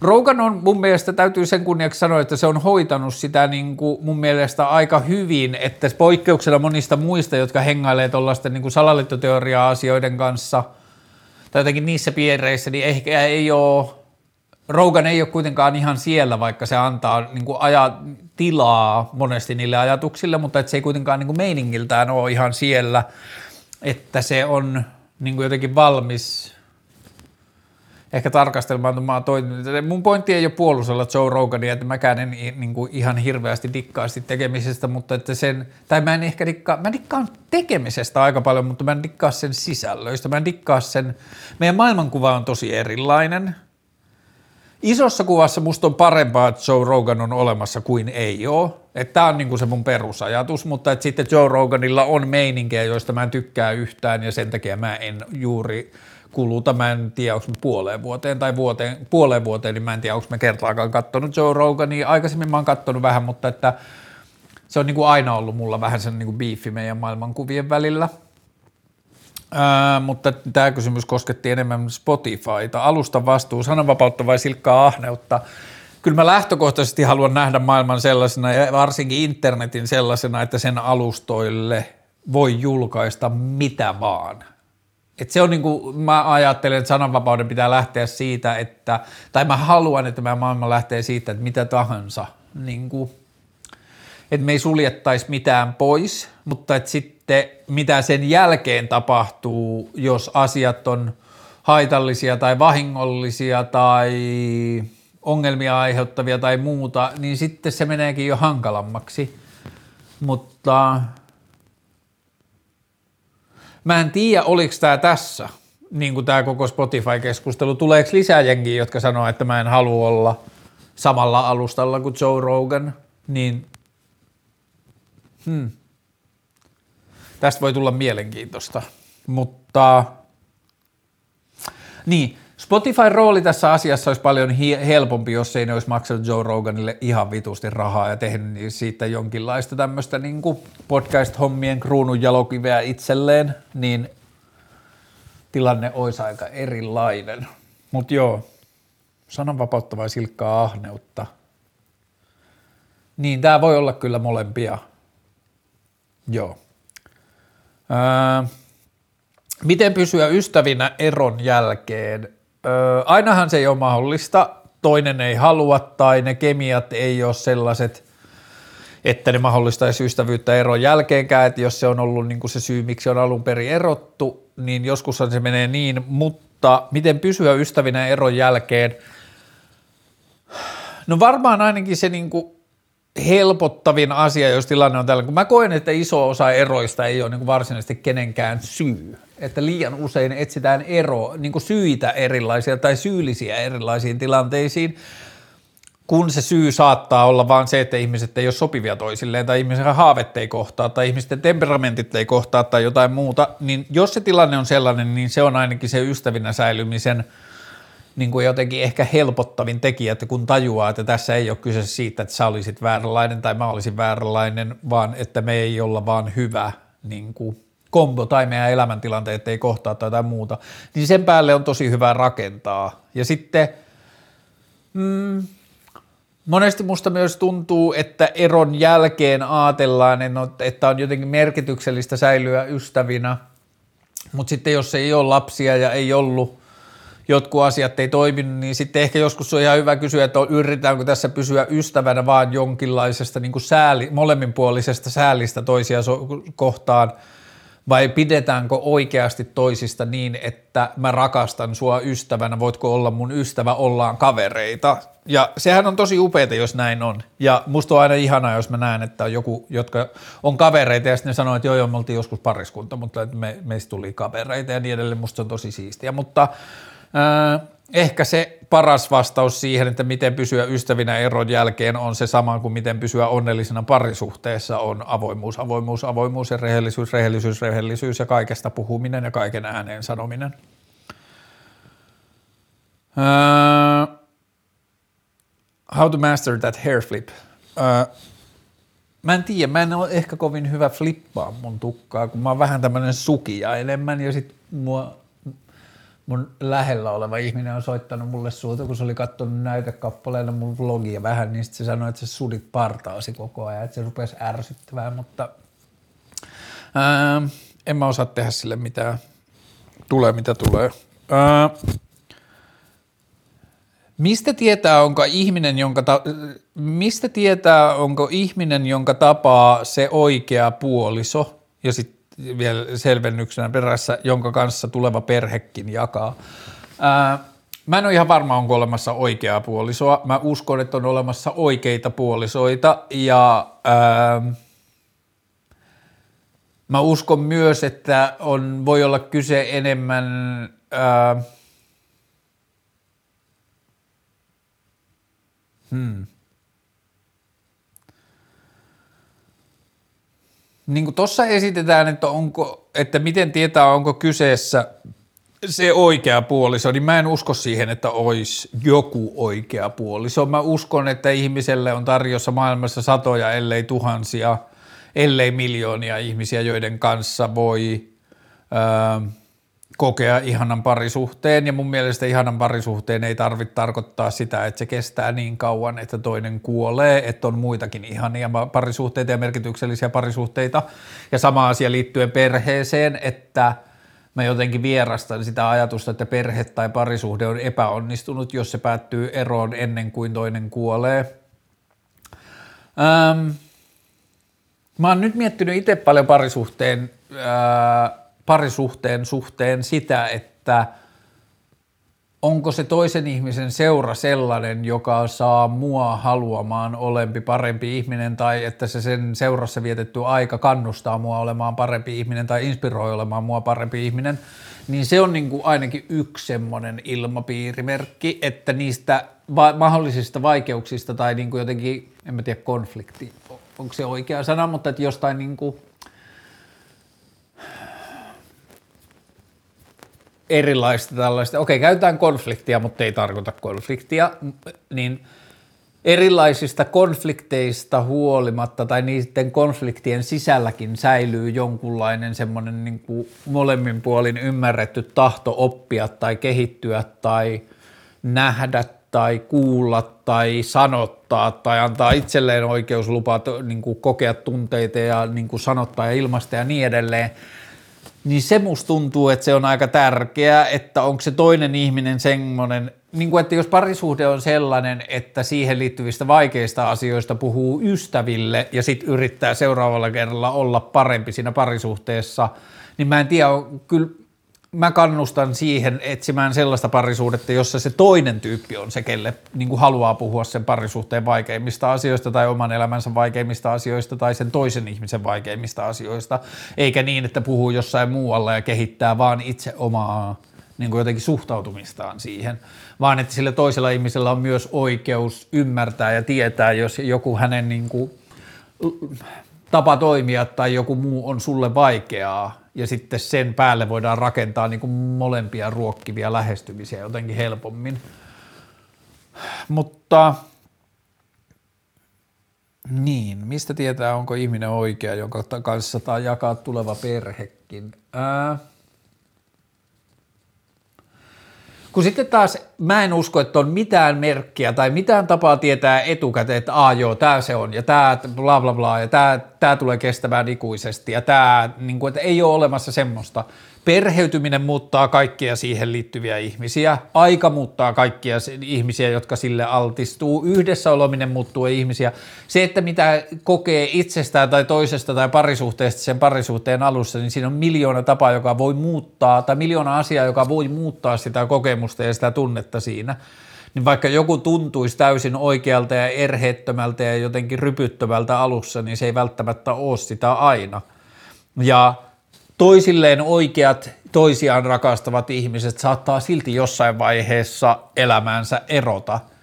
Rogan on mun mielestä, täytyy sen kunniaksi sanoa, että se on hoitanut sitä niin kuin mun mielestä aika hyvin, että poikkeuksella monista muista, jotka hengailee tuollaisten niin salaliittoteoria-asioiden kanssa, tai jotenkin niissä piireissä, niin ehkä ei ole, Rogan ei ole kuitenkaan ihan siellä, vaikka se antaa niin kuin aja, tilaa monesti niille ajatuksille, mutta että se ei kuitenkaan niin kuin meiningiltään ole ihan siellä, että se on niin kuin jotenkin valmis ehkä tarkastelemaan omaa toimintaa. Mun pointti ei ole puolustella Joe Rogania, että mäkään en niin kuin ihan hirveästi dikkaasti tekemisestä, mutta että sen, tai mä en ehkä dikkaa, mä dikkaan tekemisestä aika paljon, mutta mä en dikkaa sen sisällöistä, mä en dikkaa sen, meidän maailmankuva on tosi erilainen. Isossa kuvassa musta on parempaa, että Joe Rogan on olemassa kuin ei ole. Tämä on niinku se mun perusajatus, mutta että sitten Joe Roganilla on meininkejä, joista mä en tykkää yhtään ja sen takia mä en juuri – kuluta. Mä en tiedä, onko puoleen vuoteen tai vuoteen, puoleen vuoteen, niin mä en tiedä, onko mä kertaakaan katsonut Joe Rogania. Aikaisemmin mä oon katsonut vähän, mutta että se on niin kuin aina ollut mulla vähän sen niin kuin biifi meidän maailmankuvien välillä. Ää, mutta tämä kysymys kosketti enemmän Spotifyta. Alusta vastuu, sananvapautta vai silkkaa ahneutta? Kyllä mä lähtökohtaisesti haluan nähdä maailman sellaisena ja varsinkin internetin sellaisena, että sen alustoille voi julkaista mitä vaan – et se on niin kuin, mä ajattelen, että sananvapauden pitää lähteä siitä, että, tai mä haluan, että meidän maailma lähtee siitä, että mitä tahansa niin kuin että me ei suljettaisi mitään pois, mutta että sitten mitä sen jälkeen tapahtuu, jos asiat on haitallisia tai vahingollisia tai ongelmia aiheuttavia tai muuta, niin sitten se meneekin jo hankalammaksi. Mutta mä en tiedä, oliko tämä tässä, niin kuin tämä koko Spotify-keskustelu. Tuleeko lisää jengiä, jotka sanoo, että mä en halua olla samalla alustalla kuin Joe Rogan, niin hmm. tästä voi tulla mielenkiintoista. Mutta niin, Spotify rooli tässä asiassa olisi paljon helpompi, jos ei ne olisi maksanut Joe Roganille ihan vitusti rahaa ja tehnyt siitä jonkinlaista tämmöistä niin podcast-hommien kruunun jalokiveä itselleen, niin tilanne olisi aika erilainen. Mutta joo, sananvapautta vai silkkaa ahneutta. Niin, tämä voi olla kyllä molempia. Joo. Öö, miten pysyä ystävinä eron jälkeen? Öö, ainahan se ei ole mahdollista, toinen ei halua tai ne kemiat ei ole sellaiset, että ne mahdollistaisi ystävyyttä eron jälkeenkään, että jos se on ollut niin kuin se syy, miksi on alun perin erottu, niin joskushan se menee niin, mutta miten pysyä ystävinä eron jälkeen? No varmaan ainakin se niin kuin helpottavin asia, jos tilanne on tällä, kun mä koen, että iso osa eroista ei ole niin kuin varsinaisesti kenenkään syy. Että liian usein etsitään ero, niin kuin syitä erilaisia tai syyllisiä erilaisiin tilanteisiin, kun se syy saattaa olla vain se, että ihmiset ei ole sopivia toisilleen tai ihmisen haavet ei kohtaa tai ihmisten temperamentit ei kohtaa tai jotain muuta, niin jos se tilanne on sellainen, niin se on ainakin se ystävinä säilymisen niin kuin jotenkin ehkä helpottavin tekijä, että kun tajuaa, että tässä ei ole kyse siitä, että sä olisit vääränlainen tai mä olisin vääränlainen, vaan että me ei olla vaan hyvä niin kuin kombo tai meidän elämäntilanteet ei kohtaa tai jotain muuta, niin sen päälle on tosi hyvä rakentaa. Ja sitten mm, monesti musta myös tuntuu, että eron jälkeen ajatellaan, että on jotenkin merkityksellistä säilyä ystävinä, mutta sitten jos ei ole lapsia ja ei ollut jotkut asiat ei toiminut, niin sitten ehkä joskus on ihan hyvä kysyä, että yritetäänkö tässä pysyä ystävänä vaan jonkinlaisesta niin kuin sääli, molemminpuolisesta säälistä toisia so- kohtaan – vai pidetäänkö oikeasti toisista niin, että mä rakastan sua ystävänä, voitko olla mun ystävä, ollaan kavereita. Ja sehän on tosi upeita, jos näin on. Ja musta on aina ihanaa, jos mä näen, että on joku, jotka on kavereita ja sitten ne sanoo, että joo joo, me oltiin joskus pariskunta, mutta me, meistä tuli kavereita ja niin edelleen, musta on tosi siistiä. Mutta ehkä se paras vastaus siihen, että miten pysyä ystävinä eron jälkeen on se sama kuin miten pysyä onnellisena parisuhteessa on avoimuus, avoimuus, avoimuus ja rehellisyys, rehellisyys, rehellisyys ja kaikesta puhuminen ja kaiken ääneen sanominen. Uh, how to master that hair flip. Uh, mä en tiedä, mä en ole ehkä kovin hyvä flippaa mun tukkaa, kun mä oon vähän tämmönen sukija enemmän ja sit mua mun lähellä oleva ihminen on soittanut mulle suuta, kun se oli katsonut näytekappaleena mun vlogia vähän, niin sitten se sanoi, että se sudit partaasi koko ajan, että se rupesi ärsyttämään, mutta ää, en mä osaa tehdä sille mitään. Tulee mitä tulee. Ää, mistä tietää, onko ihminen, jonka ta- mistä tietää, onko ihminen, jonka tapaa se oikea puoliso, ja sitten vielä selvennyksenä perässä, jonka kanssa tuleva perhekin jakaa. Ää, mä en ole ihan varma, onko olemassa oikeaa puolisoa. Mä uskon, että on olemassa oikeita puolisoita ja ää, mä uskon myös, että on, voi olla kyse enemmän ää, hmm. Niin kuin tuossa esitetään, että, onko, että miten tietää, onko kyseessä se oikea puoliso, niin mä en usko siihen, että olisi joku oikea puoliso. Mä uskon, että ihmiselle on tarjossa maailmassa satoja, ellei tuhansia, ellei miljoonia ihmisiä, joiden kanssa voi... Öö, kokea ihanan parisuhteen ja mun mielestä ihanan parisuhteen ei tarvitse tarkoittaa sitä, että se kestää niin kauan, että toinen kuolee, että on muitakin ihania parisuhteita ja merkityksellisiä parisuhteita. Ja sama asia liittyen perheeseen, että mä jotenkin vierastan sitä ajatusta, että perhe tai parisuhde on epäonnistunut, jos se päättyy eroon ennen kuin toinen kuolee. Ähm, Mä oon nyt miettinyt itse paljon parisuhteen, ää, parisuhteen suhteen sitä, että onko se toisen ihmisen seura sellainen, joka saa mua haluamaan olempi parempi ihminen tai että se sen seurassa vietetty aika kannustaa mua olemaan parempi ihminen tai inspiroi olemaan mua parempi ihminen, niin se on niin kuin ainakin yksi semmoinen ilmapiirimerkki, että niistä va- mahdollisista vaikeuksista tai niin kuin jotenkin, en mä tiedä konflikti, onko se oikea sana, mutta että jostain niin kuin erilaista tällaista, okei käytetään konfliktia, mutta ei tarkoita konfliktia, niin erilaisista konflikteista huolimatta tai niiden konfliktien sisälläkin säilyy jonkunlainen semmoinen niin kuin molemmin puolin ymmärretty tahto oppia tai kehittyä tai nähdä tai kuulla tai sanottaa tai antaa itselleen oikeus lupaa niin kuin kokea tunteita ja niin kuin sanottaa ja ilmaista ja niin edelleen, niin se musta tuntuu, että se on aika tärkeää, että onko se toinen ihminen semmoinen, niin kuin että jos parisuhde on sellainen, että siihen liittyvistä vaikeista asioista puhuu ystäville ja sitten yrittää seuraavalla kerralla olla parempi siinä parisuhteessa, niin mä en tiedä, kyllä mä kannustan siihen etsimään sellaista parisuudetta, jossa se toinen tyyppi on se, kelle niin kuin haluaa puhua sen parisuhteen vaikeimmista asioista tai oman elämänsä vaikeimmista asioista tai sen toisen ihmisen vaikeimmista asioista, eikä niin, että puhuu jossain muualla ja kehittää vaan itse omaa niin kuin jotenkin suhtautumistaan siihen, vaan että sillä toisella ihmisellä on myös oikeus ymmärtää ja tietää, jos joku hänen niin kuin, tapa toimia tai joku muu on sulle vaikeaa, ja sitten sen päälle voidaan rakentaa niin kuin molempia ruokkivia lähestymisiä jotenkin helpommin. Mutta niin, mistä tietää, onko ihminen oikea, jonka kanssa tai jakaa tuleva perhekin? Ää, kun sitten taas mä en usko, että on mitään merkkiä tai mitään tapaa tietää etukäteen, että aa joo, tämä se on ja tämä bla bla bla ja tämä, tämä tulee kestämään ikuisesti ja tämä, niin kuin, että ei ole olemassa semmoista. Perheytyminen muuttaa kaikkia siihen liittyviä ihmisiä, aika muuttaa kaikkia ihmisiä, jotka sille altistuu, yhdessä oleminen muuttuu ihmisiä. Se, että mitä kokee itsestään tai toisesta tai parisuhteesta sen parisuhteen alussa, niin siinä on miljoona tapaa, joka voi muuttaa, tai miljoona asiaa, joka voi muuttaa sitä kokemusta ja sitä tunnetta siinä niin vaikka joku tuntuisi täysin oikealta ja erheettömältä ja jotenkin rypyttömältä alussa, niin se ei välttämättä ole sitä aina. Ja toisilleen oikeat, toisiaan rakastavat ihmiset saattaa silti jossain vaiheessa elämäänsä erota –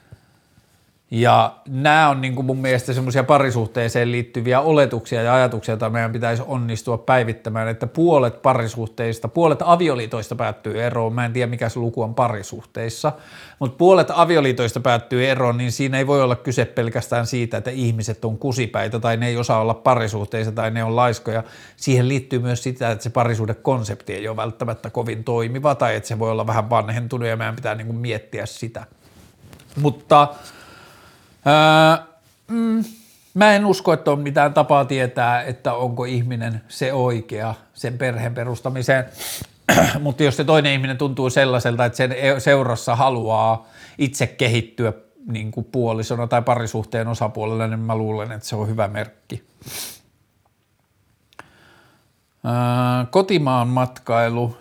ja nämä on niin kuin mun mielestä semmoisia parisuhteeseen liittyviä oletuksia ja ajatuksia, joita meidän pitäisi onnistua päivittämään, että puolet parisuhteista, puolet avioliitoista päättyy eroon. Mä en tiedä, mikä se luku on parisuhteissa, mutta puolet avioliitoista päättyy eroon, niin siinä ei voi olla kyse pelkästään siitä, että ihmiset on kusipäitä tai ne ei osaa olla parisuhteissa tai ne on laiskoja. Siihen liittyy myös sitä, että se parisuhdekonsepti ei ole välttämättä kovin toimiva tai että se voi olla vähän vanhentunut ja meidän pitää niin kuin miettiä sitä. Mutta Öö, mm, mä en usko, että on mitään tapaa tietää, että onko ihminen se oikea sen perheen perustamiseen, (clears throat) mutta jos se toinen ihminen tuntuu sellaiselta, että sen e- seurassa haluaa itse kehittyä niin kuin puolisona tai parisuhteen osapuolella, niin mä luulen, että se on hyvä merkki. Öö, kotimaan matkailu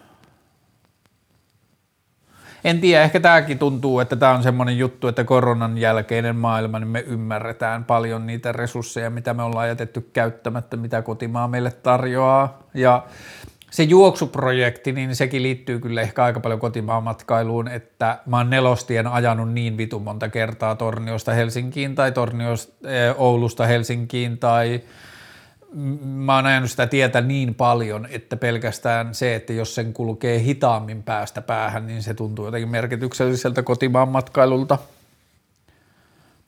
en tiedä, ehkä tämäkin tuntuu, että tämä on semmoinen juttu, että koronan jälkeinen maailma, niin me ymmärretään paljon niitä resursseja, mitä me ollaan jätetty käyttämättä, mitä kotimaa meille tarjoaa. Ja se juoksuprojekti, niin sekin liittyy kyllä ehkä aika paljon kotimaan matkailuun, että mä oon nelostien ajanut niin vitu monta kertaa Torniosta Helsinkiin tai Torniosta, eh, Oulusta Helsinkiin tai mä oon ajanut sitä tietä niin paljon, että pelkästään se, että jos sen kulkee hitaammin päästä päähän, niin se tuntuu jotenkin merkitykselliseltä kotimaan matkailulta.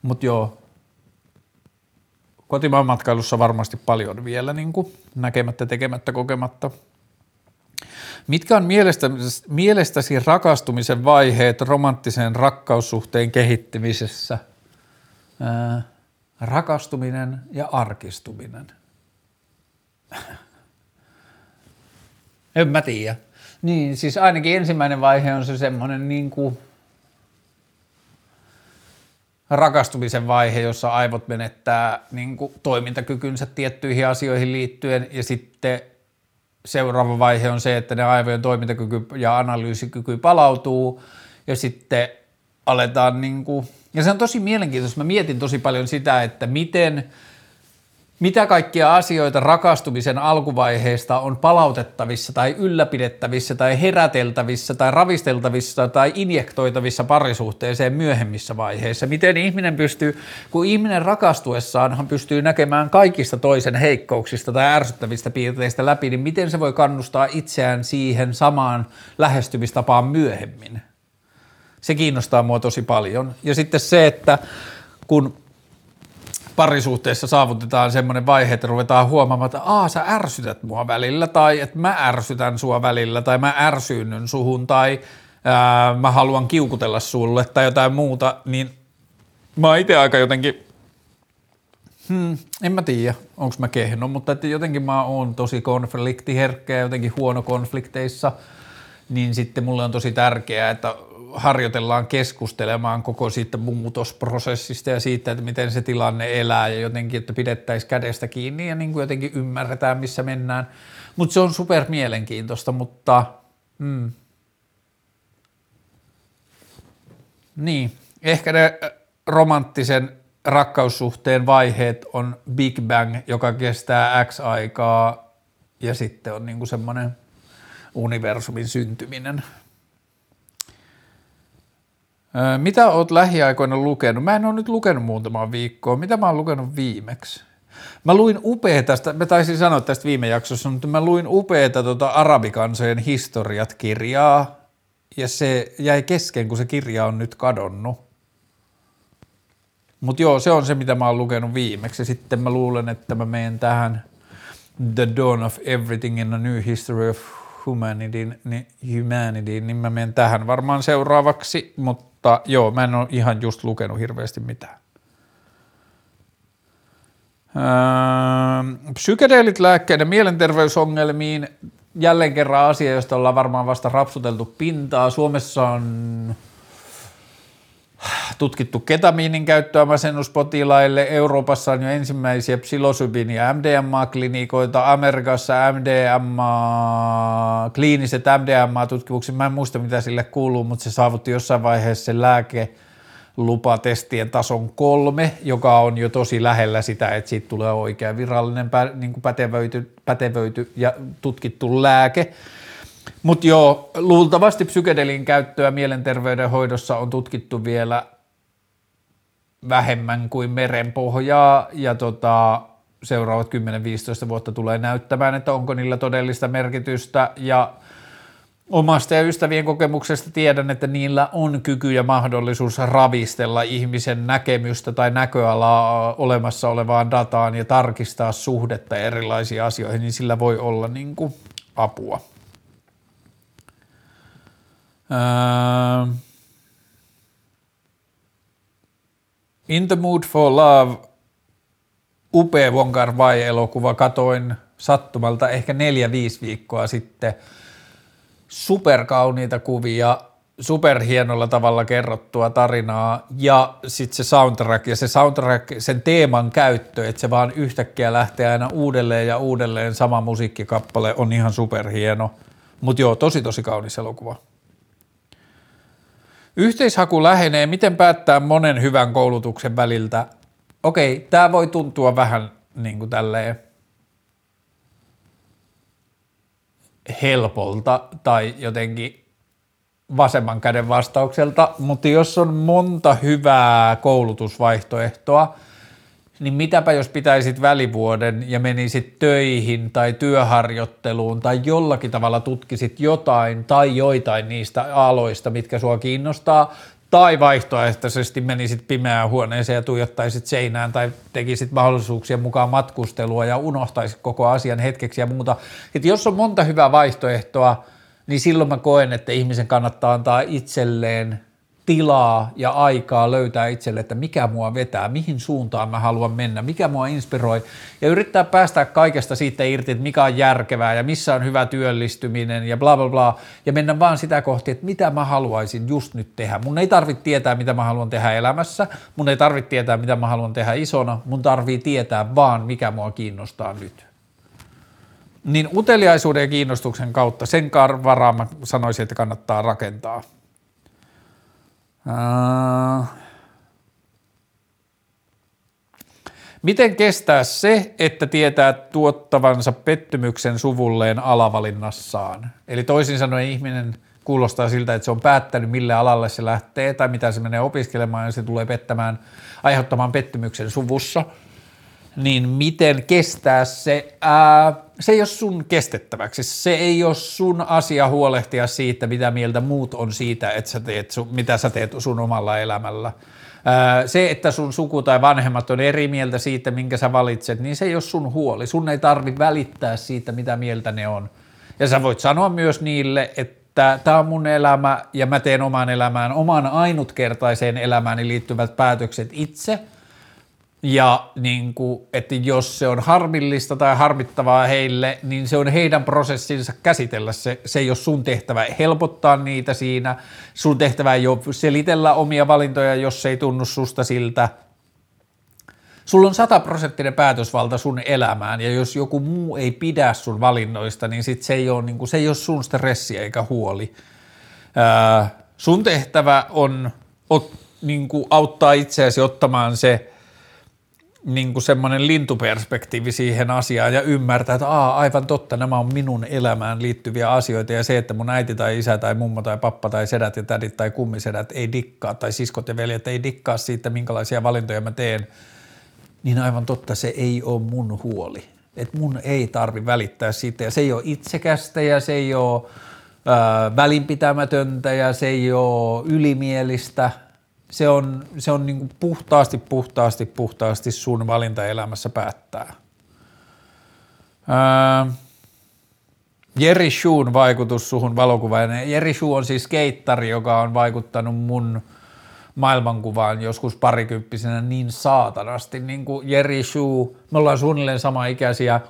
Mutta joo, kotimaan matkailussa varmasti paljon vielä niin kuin näkemättä, tekemättä, kokematta. Mitkä on mielestäsi, mielestäsi rakastumisen vaiheet romanttisen rakkaussuhteen kehittymisessä? Ää, rakastuminen ja arkistuminen – (laughs) en mä tiedä. Niin, siis ainakin ensimmäinen vaihe on se semmoinen niin kuin rakastumisen vaihe, jossa aivot menettää niin kuin, toimintakykynsä tiettyihin asioihin liittyen ja sitten seuraava vaihe on se, että ne aivojen toimintakyky ja analyysikyky palautuu ja sitten aletaan niin kuin, ja se on tosi mielenkiintoista. Mä mietin tosi paljon sitä, että miten – mitä kaikkia asioita rakastumisen alkuvaiheesta on palautettavissa tai ylläpidettävissä tai heräteltävissä tai ravisteltavissa tai injektoitavissa parisuhteeseen myöhemmissä vaiheissa. Miten ihminen pystyy, kun ihminen rakastuessaan hän pystyy näkemään kaikista toisen heikkouksista tai ärsyttävistä piirteistä läpi, niin miten se voi kannustaa itseään siihen samaan lähestymistapaan myöhemmin? Se kiinnostaa mua tosi paljon. Ja sitten se, että kun parisuhteessa saavutetaan semmoinen vaihe, että ruvetaan huomaamaan, että aa sä ärsytät mua välillä tai että mä ärsytän sua välillä tai mä ärsynnyn suhun tai ää, mä haluan kiukutella sulle tai jotain muuta, niin mä oon itse aika jotenkin, hmm, en mä tiedä, onko mä kehno, mutta että jotenkin mä oon tosi konfliktiherkkä ja jotenkin huono konflikteissa, niin sitten mulle on tosi tärkeää, että harjoitellaan keskustelemaan koko siitä muutosprosessista ja siitä, että miten se tilanne elää ja jotenkin, että pidettäisiin kädestä kiinni ja niin kuin jotenkin ymmärretään, missä mennään. Mutta se on super mielenkiintoista, mutta mm, niin, ehkä ne romanttisen rakkaussuhteen vaiheet on Big Bang, joka kestää X aikaa ja sitten on niin kuin semmoinen universumin syntyminen. Mitä oot lähiaikoina lukenut? Mä en ole nyt lukenut muutamaa viikkoa. Mitä mä oon lukenut viimeksi? Mä luin upeeta, mä taisin sanoa tästä viime jaksossa, mutta mä luin upeeta tota arabikansojen historiat-kirjaa, ja se jäi kesken, kun se kirja on nyt kadonnut. Mutta joo, se on se, mitä mä oon lukenut viimeksi, ja sitten mä luulen, että mä menen tähän The Dawn of Everything in a New History of Humanity, niin, humanity, niin mä menen tähän varmaan seuraavaksi, mutta mutta joo, mä en ole ihan just lukenut hirveästi mitään. Öö, psykedeelit lääkkeiden mielenterveysongelmiin, jälleen kerran asia, josta ollaan varmaan vasta rapsuteltu pintaa. Suomessa on tutkittu ketamiinin käyttöä masennuspotilaille. Euroopassa on jo ensimmäisiä psilosybin ja MDMA-klinikoita. Amerikassa MDMA, kliiniset MDMA-tutkimukset, mä en muista mitä sille kuuluu, mutta se saavutti jossain vaiheessa se lääke lupatestien tason kolme, joka on jo tosi lähellä sitä, että siitä tulee oikea virallinen niin kuin pätevöity, pätevöity ja tutkittu lääke. Mutta joo, luultavasti psykedelin käyttöä mielenterveyden hoidossa on tutkittu vielä vähemmän kuin merenpohjaa ja tota, seuraavat 10-15 vuotta tulee näyttämään, että onko niillä todellista merkitystä ja omasta ja ystävien kokemuksesta tiedän, että niillä on kyky ja mahdollisuus ravistella ihmisen näkemystä tai näköalaa olemassa olevaan dataan ja tarkistaa suhdetta erilaisiin asioihin, niin sillä voi olla niin kuin apua. Uh, In the Mood for Love, upea Wonkar vai elokuva katoin sattumalta ehkä neljä, viisi viikkoa sitten. Superkauniita kuvia, superhienolla tavalla kerrottua tarinaa ja sitten se soundtrack ja se soundtrack, sen teeman käyttö, että se vaan yhtäkkiä lähtee aina uudelleen ja uudelleen sama musiikkikappale on ihan superhieno. Mutta joo, tosi tosi kaunis elokuva. Yhteishaku lähenee, miten päättää monen hyvän koulutuksen väliltä? Okei, tämä voi tuntua vähän niin kuin tälleen helpolta tai jotenkin vasemman käden vastaukselta, mutta jos on monta hyvää koulutusvaihtoehtoa – niin mitäpä jos pitäisit välivuoden ja menisit töihin tai työharjoitteluun tai jollakin tavalla tutkisit jotain tai joitain niistä aloista, mitkä sua kiinnostaa, tai vaihtoehtoisesti menisit pimeään huoneeseen ja tuijottaisit seinään tai tekisit mahdollisuuksien mukaan matkustelua ja unohtaisit koko asian hetkeksi ja muuta. Et jos on monta hyvää vaihtoehtoa, niin silloin mä koen, että ihmisen kannattaa antaa itselleen tilaa ja aikaa löytää itselle, että mikä mua vetää, mihin suuntaan mä haluan mennä, mikä mua inspiroi. Ja yrittää päästä kaikesta siitä irti, että mikä on järkevää ja missä on hyvä työllistyminen ja bla bla bla. Ja mennä vaan sitä kohti, että mitä mä haluaisin just nyt tehdä. Mun ei tarvitse tietää, mitä mä haluan tehdä elämässä, mun ei tarvitse tietää, mitä mä haluan tehdä isona, mun tarvii tietää vaan, mikä mua kiinnostaa nyt. Niin uteliaisuuden ja kiinnostuksen kautta sen varaan mä sanoisin, että kannattaa rakentaa – Miten kestää se, että tietää tuottavansa pettymyksen suvulleen alavalinnassaan? Eli toisin sanoen ihminen kuulostaa siltä, että se on päättänyt, mille alalle se lähtee tai mitä se menee opiskelemaan ja se tulee pettämään, aiheuttamaan pettymyksen suvussa. Niin miten kestää se? Ää, se ei ole sun kestettäväksi. Se ei ole sun asia huolehtia siitä, mitä mieltä muut on siitä, että sä teet, mitä sä teet sun omalla elämällä. Se, että sun suku tai vanhemmat on eri mieltä siitä, minkä sä valitset, niin se ei ole sun huoli. Sun ei tarvi välittää siitä, mitä mieltä ne on. Ja sä voit sanoa myös niille, että tämä on mun elämä ja mä teen oman elämään, oman ainutkertaiseen elämääni liittyvät päätökset itse – ja niin kuin, että jos se on harmillista tai harmittavaa heille, niin se on heidän prosessinsa käsitellä se. Se ei ole sun tehtävä helpottaa niitä siinä. Sun tehtävä ei ole selitellä omia valintoja, jos se ei tunnu susta siltä. Sulla on sataprosenttinen päätösvalta sun elämään, ja jos joku muu ei pidä sun valinnoista, niin sit se, ei ole, niin kuin, se ei ole sun stressiä eikä huoli. Ää, sun tehtävä on ot, niin kuin auttaa itseäsi ottamaan se – niin kuin semmoinen lintuperspektiivi siihen asiaan ja ymmärtää, että Aa, aivan totta, nämä on minun elämään liittyviä asioita ja se, että mun äiti tai isä tai mummo tai pappa tai sedät ja tädit tai kummisedät ei dikkaa tai siskot ja veljet ei dikkaa siitä, minkälaisia valintoja mä teen, niin aivan totta, se ei ole mun huoli. Et mun ei tarvi välittää siitä ja se ei ole itsekästä ja se ei ole välinpitämätöntä ja se ei ole ylimielistä – se on, se on niin puhtaasti, puhtaasti, puhtaasti sun valinta elämässä päättää. Ää, Jerry Shoon vaikutus suhun valokuvaan. Jerry Shoo on siis keittari, joka on vaikuttanut mun maailmankuvaan joskus parikymppisenä niin saatanasti. Niin kuin Jerry Shoo, me ollaan suunnilleen sama ikäisiä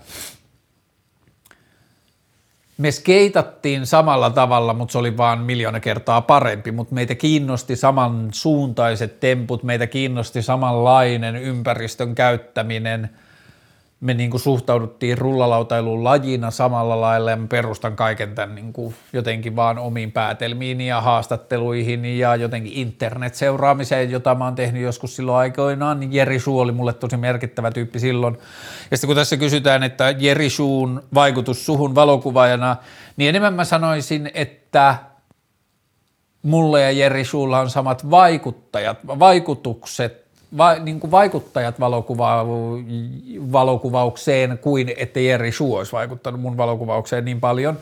me skeitattiin samalla tavalla, mutta se oli vaan miljoona kertaa parempi, mutta meitä kiinnosti samansuuntaiset temput, meitä kiinnosti samanlainen ympäristön käyttäminen – me niin kuin suhtauduttiin rullalautailuun lajina samalla lailla ja mä perustan kaiken tämän niin kuin jotenkin vaan omiin päätelmiin ja haastatteluihin ja jotenkin internet-seuraamiseen, jota mä oon tehnyt joskus silloin aikoinaan, niin Jeri Suu oli mulle tosi merkittävä tyyppi silloin. Ja sitten kun tässä kysytään, että Jeri Suun vaikutus suhun valokuvaajana, niin enemmän mä sanoisin, että mulle ja Jeri Suulla on samat vaikuttajat, vaikutukset va, niin kuin vaikuttajat valokuva, valokuvaukseen kuin että Jerry Shu olisi vaikuttanut mun valokuvaukseen niin paljon.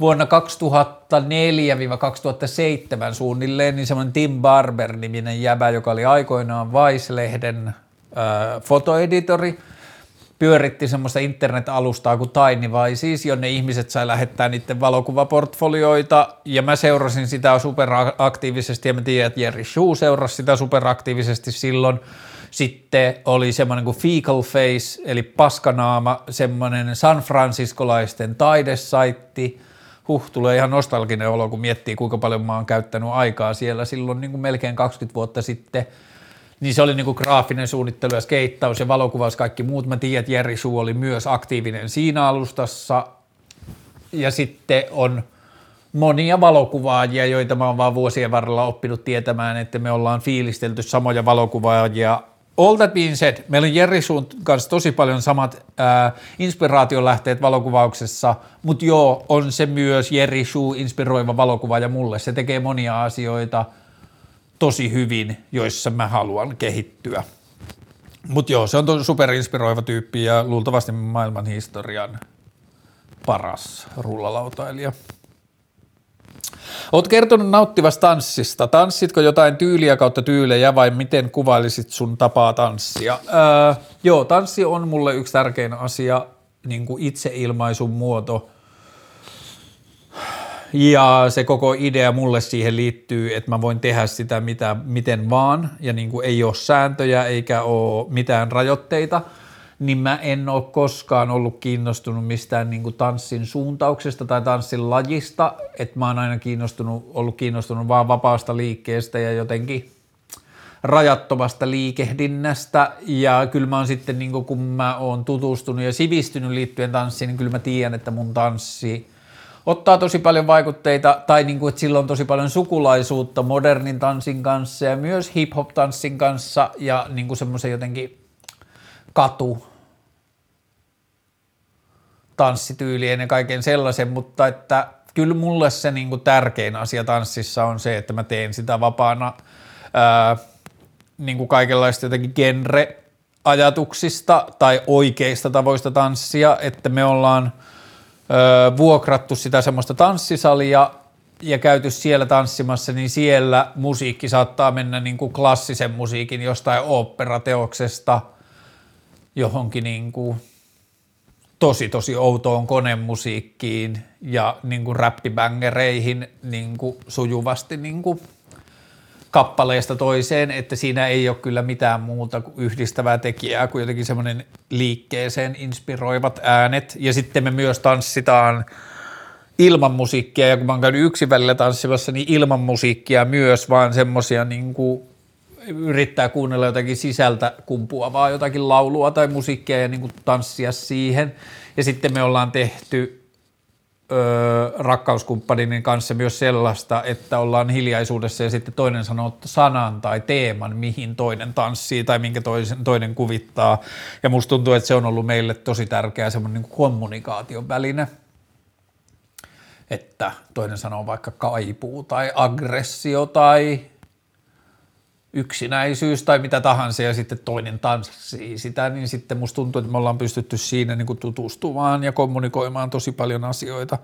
Vuonna 2004-2007 suunnilleen niin semmoinen Tim Barber-niminen jäbä, joka oli aikoinaan Vice-lehden äh, fotoeditori – pyöritti semmoista internet-alustaa kuin Tiny siis, jonne ihmiset sai lähettää niiden valokuvaportfolioita, ja mä seurasin sitä superaktiivisesti, ja mä tiedän, että Jerry Shue seurasi sitä superaktiivisesti silloin. Sitten oli semmoinen kuin Fecal Face, eli paskanaama, semmoinen San Franciscolaisten taidesaitti, huh, tulee ihan nostalginen olo, kun miettii, kuinka paljon mä oon käyttänyt aikaa siellä silloin niin kuin melkein 20 vuotta sitten – niin se oli niinku graafinen suunnittelu ja skeittaus ja valokuvaus kaikki muut. Mä tiedän, että Jerry Suu oli myös aktiivinen siinä alustassa. Ja sitten on monia valokuvaajia, joita mä oon vaan vuosien varrella oppinut tietämään, että me ollaan fiilistelty samoja valokuvaajia. All that being said, meillä on Jerry Suun kanssa tosi paljon samat ää, inspiraationlähteet valokuvauksessa, mutta joo, on se myös Jerry Suu inspiroiva valokuvaaja mulle. Se tekee monia asioita – tosi hyvin, joissa mä haluan kehittyä. Mutta joo, se on superinspiroiva tyyppi ja luultavasti maailman historian paras rullalautailija. Oot kertonut nauttivasta tanssista. Tanssitko jotain tyyliä kautta tyylejä vai miten kuvailisit sun tapaa tanssia? Öö, joo, tanssi on mulle yksi tärkein asia, niin kuin itseilmaisun muoto – Ja se koko idea mulle siihen liittyy, että mä voin tehdä sitä mitä, miten vaan. Ja niin kuin ei ole sääntöjä eikä ole mitään rajoitteita, niin mä en ole koskaan ollut kiinnostunut mistään niin kuin tanssin suuntauksesta tai tanssin lajista, että mä oon aina kiinnostunut, ollut kiinnostunut vaan vapaasta liikkeestä ja jotenkin rajattomasta liikehdinnästä. Ja kyllä mä oon sitten, niin kuin, kun mä oon tutustunut ja sivistynyt liittyen tanssiin, niin kyllä mä tiedän, että mun tanssi ottaa tosi paljon vaikutteita tai niin kuin, että sillä on tosi paljon sukulaisuutta modernin tanssin kanssa ja myös hip-hop-tanssin kanssa ja niin kuin semmoisen jotenkin katu tanssityylien ja kaiken sellaisen, mutta että kyllä mulle se niin kuin tärkein asia tanssissa on se, että mä teen sitä vapaana ää, niin kuin kaikenlaista jotenkin genre-ajatuksista tai oikeista tavoista tanssia, että me ollaan vuokrattu sitä semmoista tanssisalia ja käyty siellä tanssimassa, niin siellä musiikki saattaa mennä niin kuin klassisen musiikin jostain operateoksesta johonkin niin kuin tosi tosi outoon konemusiikkiin ja niin kuin räppibängereihin niin kuin sujuvasti niin kuin kappaleesta toiseen, että siinä ei ole kyllä mitään muuta yhdistävää tekijää kuin jotenkin semmoinen liikkeeseen inspiroivat äänet. Ja sitten me myös tanssitaan ilman musiikkia, ja kun mä oon käynyt yksin välillä tanssimassa, niin ilman musiikkia myös, vaan semmoisia niin kuin yrittää kuunnella jotakin sisältä kumpuavaa jotakin laulua tai musiikkia ja niin kuin tanssia siihen. Ja sitten me ollaan tehty rakkauskumppanin kanssa myös sellaista, että ollaan hiljaisuudessa ja sitten toinen sanoo sanan tai teeman, mihin toinen tanssii tai minkä toisen, toinen kuvittaa. Ja musta tuntuu, että se on ollut meille tosi tärkeä semmoinen niin kommunikaation väline, että toinen sanoo vaikka kaipuu tai aggressio tai yksinäisyys tai mitä tahansa ja sitten toinen tanssii sitä, niin sitten musta tuntuu, että me ollaan pystytty siinä niin kuin tutustumaan ja kommunikoimaan tosi paljon asioita.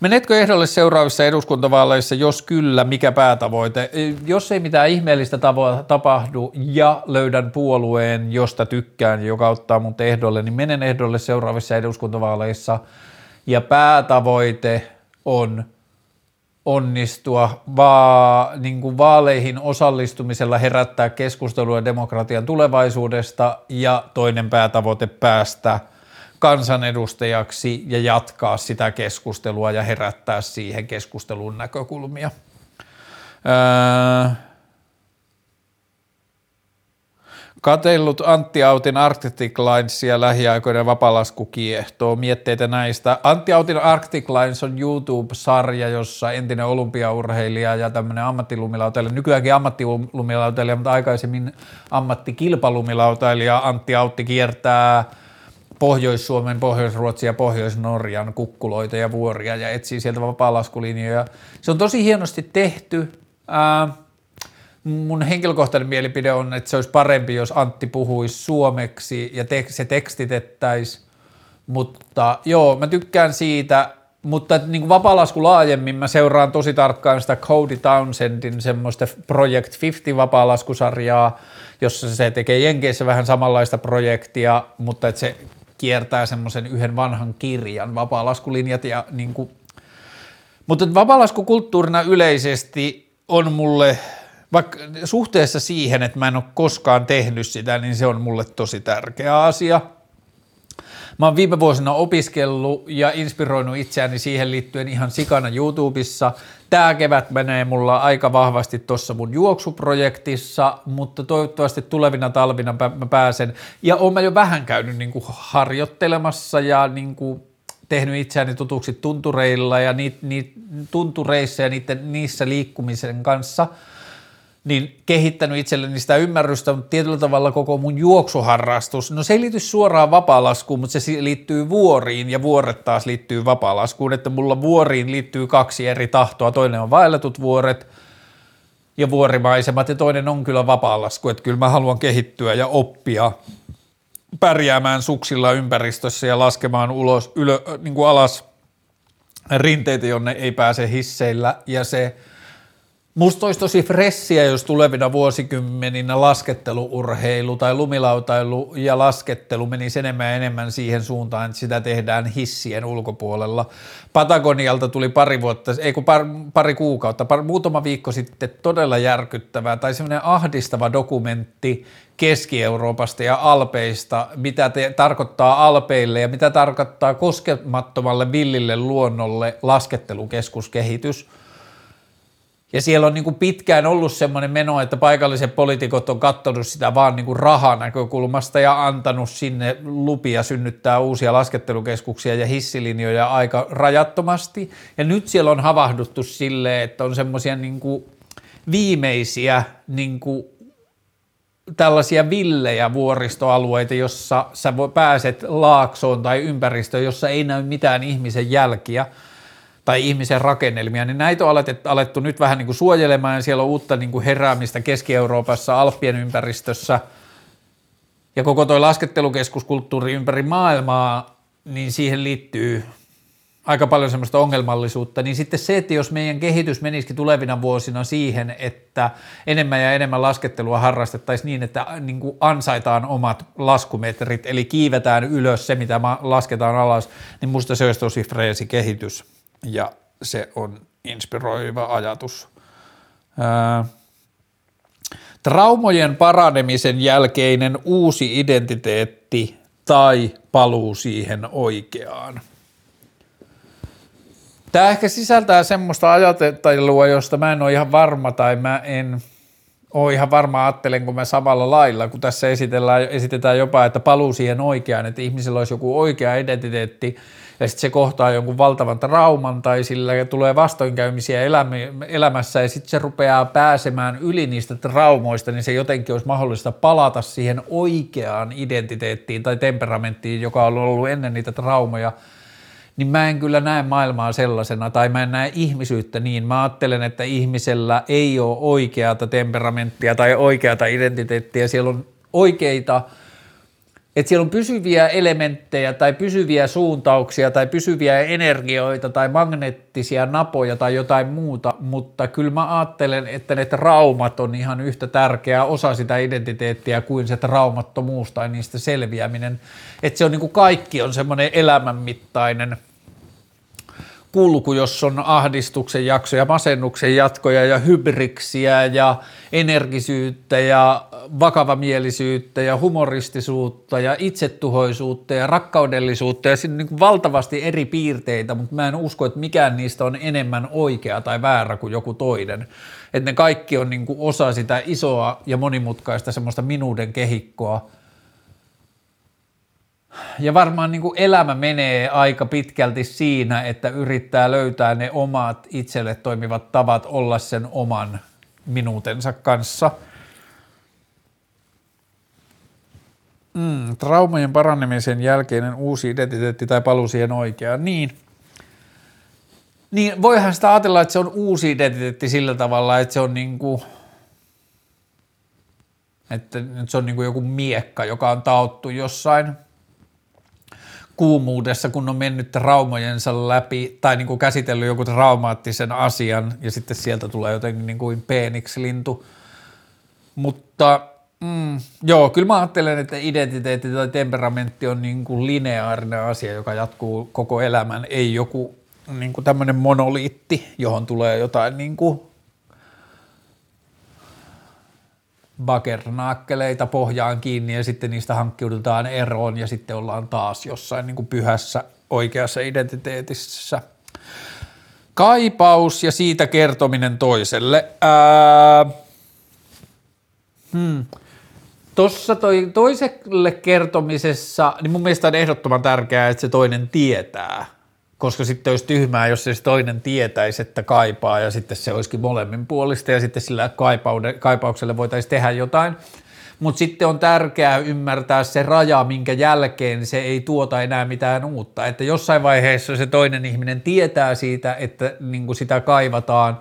Menetkö ehdolle seuraavissa eduskuntavaaleissa, jos kyllä, mikä päätavoite? Jos ei mitään ihmeellistä tavo- tapahdu ja löydän puolueen, josta tykkään ja joka ottaa mun ehdolle, niin menen ehdolle seuraavissa eduskuntavaaleissa ja päätavoite on – onnistua vaan niin kuin vaaleihin osallistumisella herättää keskustelua demokratian tulevaisuudesta ja toinen päätavoite päästä kansanedustajaksi ja jatkaa sitä keskustelua ja herättää siihen keskustelun näkökulmia. Öö, Katellut Antti Autin Arctic Linesia lähiaikoina vapalasku. Mietteitä näistä. Antti Autin Arctic Lines on YouTube-sarja, jossa entinen olympiaurheilija ja tämmöinen ammattilumilautailija, nykyäänkin ammattilumilautailija, mutta aikaisemmin ammattikilpalumilautailija Antti Autti kiertää Pohjois-Suomen, Pohjois-Ruotsin ja Pohjois-Norjan kukkuloita ja vuoria ja etsii sieltä vapaalaskulinjoja. Se on tosi hienosti tehty. Ää, mun henkilökohtainen mielipide on, että se olisi parempi, jos Antti puhuisi suomeksi ja te- se tekstitettäisiin, mutta joo, mä tykkään siitä, mutta niin kuin vapalasku laajemmin mä seuraan tosi tarkkaan sitä Cody Townsendin semmoista Project 50 vapaalaskusarjaa, jossa se tekee Jenkeissä vähän samanlaista projektia, mutta että se kiertää semmoisen yhden vanhan kirjan vapaalaskulinjat ja niin kuin, mutta vapaalaskukulttuurina yleisesti on mulle vaikka suhteessa siihen, että mä en ole koskaan tehnyt sitä, niin se on mulle tosi tärkeä asia. Mä oon viime vuosina opiskellut ja inspiroinut itseäni siihen liittyen ihan sikana YouTubessa. Tää kevät menee mulla aika vahvasti tuossa mun juoksuprojektissa, mutta toivottavasti tulevina talvina mä pääsen. Ja oon mä jo vähän käynyt niin kuin harjoittelemassa ja niin kuin tehnyt itseäni tutuksi tuntureilla ja niit, niit, tuntureissa ja niiden, niissä liikkumisen kanssa – niin kehittänyt itselleni sitä ymmärrystä, mutta tietyllä tavalla koko mun juoksuharrastus, no se ei liity suoraan vapaalaskuun, mutta se liittyy vuoriin ja vuoret taas liittyy vapaalaskuun, että mulla vuoriin liittyy kaksi eri tahtoa, toinen on vaelletut vuoret ja vuorimaisemat ja toinen on kyllä vapaalasku, että kyllä mä haluan kehittyä ja oppia pärjäämään suksilla ympäristössä ja laskemaan ulos, ylö, niin kuin alas rinteitä, jonne ei pääse hisseillä. Ja se – Musta olisi tosi fressiä, jos tulevina vuosikymmeninä lasketteluurheilu tai lumilautailu ja laskettelu menisi enemmän ja enemmän siihen suuntaan, että sitä tehdään hissien ulkopuolella. Patagonialta tuli pari vuotta, ei kun par, pari kuukautta, par, muutama viikko sitten todella järkyttävää tai semmoinen ahdistava dokumentti Keski-Euroopasta ja Alpeista, mitä te, tarkoittaa Alpeille ja mitä tarkoittaa koskemattomalle villille luonnolle laskettelukeskuskehitys – ja siellä on niin kuin pitkään ollut semmoinen meno, että paikalliset poliitikot on katsonut sitä vaan niin kuin rahanäkökulmasta ja antanut sinne lupia synnyttää uusia laskettelukeskuksia ja hissilinjoja aika rajattomasti. Ja nyt siellä on havahduttu silleen, että on semmoisia niin viimeisiä niin kuin tällaisia villejä vuoristoalueita, jossa sä pääset laaksoon tai ympäristöön, jossa ei näy mitään ihmisen jälkiä – tai ihmisen rakennelmia, niin näitä on alettu, alettu nyt vähän niin kuin suojelemaan. Ja siellä on uutta niin kuin heräämistä Keski-Euroopassa, Alppien ympäristössä. Ja koko tuo laskettelukeskuskulttuuri ympäri maailmaa, niin siihen liittyy aika paljon semmoista ongelmallisuutta, niin sitten se, että jos meidän kehitys menisikin tulevina vuosina siihen, että enemmän ja enemmän laskettelua harrastettaisiin niin, että niin kuin ansaitaan omat laskumetrit, eli kiivetään ylös se, mitä lasketaan alas, niin musta se olisi tosi freesi kehitys ja se on inspiroiva ajatus. Ää, traumojen paranemisen jälkeinen uusi identiteetti tai paluu siihen oikeaan. Tämä ehkä sisältää semmoista ajattelua, josta mä en ole ihan varma tai mä en ole ihan varma kun mä samalla lailla, kun tässä esitellään, esitetään jopa, että paluu siihen oikeaan, että ihmisillä olisi joku oikea identiteetti, ja sitten se kohtaa jonkun valtavan trauman tai sillä tulee vastoinkäymisiä elämässä ja sitten se rupeaa pääsemään yli niistä traumoista, niin se jotenkin olisi mahdollista palata siihen oikeaan identiteettiin tai temperamenttiin, joka on ollut ennen niitä traumoja, niin mä en kyllä näe maailmaa sellaisena tai mä en näe ihmisyyttä niin. Mä ajattelen, että ihmisellä ei ole oikeata temperamenttia tai oikeata identiteettiä, siellä on oikeita – että siellä on pysyviä elementtejä tai pysyviä suuntauksia tai pysyviä energioita tai magneettisia napoja tai jotain muuta, mutta kyllä mä ajattelen, että ne traumat on ihan yhtä tärkeä osa sitä identiteettiä kuin se traumattomuus tai niistä selviäminen. Että se on niin kuin kaikki on semmoinen elämänmittainen – kulku, jos on ahdistuksen jaksoja, masennuksen jatkoja ja hybriksiä ja energisyyttä ja vakavamielisyyttä ja humoristisuutta ja itsetuhoisuutta ja rakkaudellisuutta ja siinä on niin valtavasti eri piirteitä, mutta mä en usko, että mikään niistä on enemmän oikea tai väärä kuin joku toinen. Että ne kaikki on niin osa sitä isoa ja monimutkaista semmoista minuuden kehikkoa, ja varmaan niin kuin elämä menee aika pitkälti siinä, että yrittää löytää ne omat itselle toimivat tavat olla sen oman minuutensa kanssa. Mm, traumojen paranemisen jälkeinen uusi identiteetti tai paluu siihen oikeaan. Niin. niin voihan sitä ajatella, että se on uusi identiteetti sillä tavalla, että se on niin kuin, että se on niin kuin joku miekka, joka on tauttu jossain – kuumuudessa, kun on mennyt traumojensa läpi tai niin kuin käsitellyt joku traumaattisen asian ja sitten sieltä tulee jotenkin niin kuin peeniksi-lintu. Mutta mm, joo, kyllä mä ajattelen, että identiteetti tai temperamentti on niin kuin lineaarinen asia, joka jatkuu koko elämän, ei joku niin kuin tämmöinen monoliitti, johon tulee jotain niin kuin bakernaakkeleita pohjaan kiinni ja sitten niistä hankkiudutaan eroon ja sitten ollaan taas jossain niin kuin pyhässä oikeassa identiteetissä. Kaipaus ja siitä kertominen toiselle. Ää, hmm. Tuossa toi, toiselle kertomisessa, niin mun mielestä on ehdottoman tärkeää, että se toinen tietää, koska sitten olisi tyhmää, jos se toinen tietäisi, että kaipaa ja sitten se olisikin molemmin puolista ja sitten sillä kaipaukselle voitaisiin tehdä jotain. Mutta sitten on tärkeää ymmärtää se raja, minkä jälkeen se ei tuota enää mitään uutta. Että jossain vaiheessa se toinen ihminen tietää siitä, että niin kuin sitä kaivataan,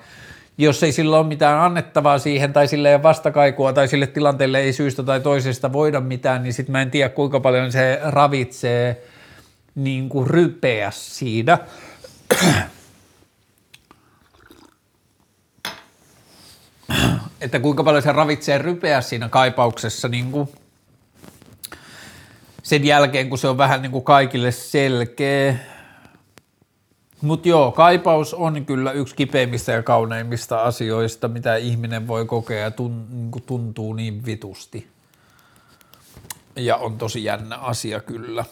jos ei sillä ole mitään annettavaa siihen tai sille ei vastakaikua tai sille tilanteelle ei syystä tai toisesta voida mitään, niin sitten mä en tiedä kuinka paljon se ravitsee – niin kuin rypeä siinä. että kuinka paljon se ravitsee rypeä siinä kaipauksessa niin kuin sen jälkeen, kun se on vähän niin kuin kaikille selkeä. Mutta joo, kaipaus on kyllä yksi kipeimmistä ja kauneimmista asioista, mitä ihminen voi kokea ja tun, niin kuin tuntuu niin vitusti. Ja on tosi jännä asia kyllä.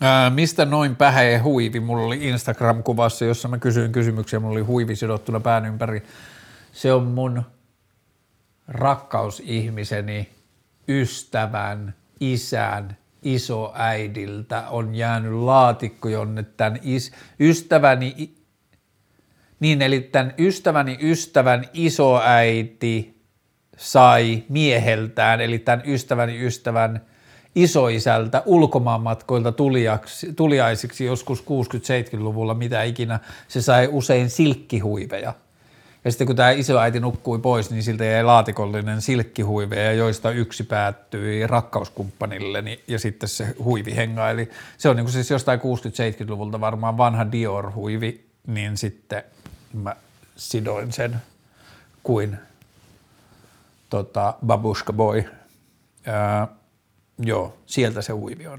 Ää, mistä noin pähee huivi? Mulla oli Instagram-kuvassa, jossa mä kysyin kysymyksiä, mulla oli huivi sidottuna pään ympäri. Se on mun rakkausihmiseni, ystävän, isän, isoäidiltä on jäänyt laatikko, jonne tämän is, ystäväni, niin eli tämän ystäväni ystävän isoäiti sai mieheltään, eli tämän ystäväni ystävän isoisältä ulkomaanmatkoilta tuliaisiksi joskus 60-70-luvulla, mitä ikinä, se sai usein silkkihuiveja. Ja sitten kun tämä isoäiti nukkui pois, niin siltä jäi laatikollinen silkkihuiveja, joista yksi päättyi rakkauskumppanille niin- ja sitten se huivi hengaili. Se on niin kuin siis jostain 60-70-luvulta varmaan vanha Dior-huivi, niin sitten mä sidoin sen kuin tota, Babushka Boy. Ää, joo, sieltä se huivi on.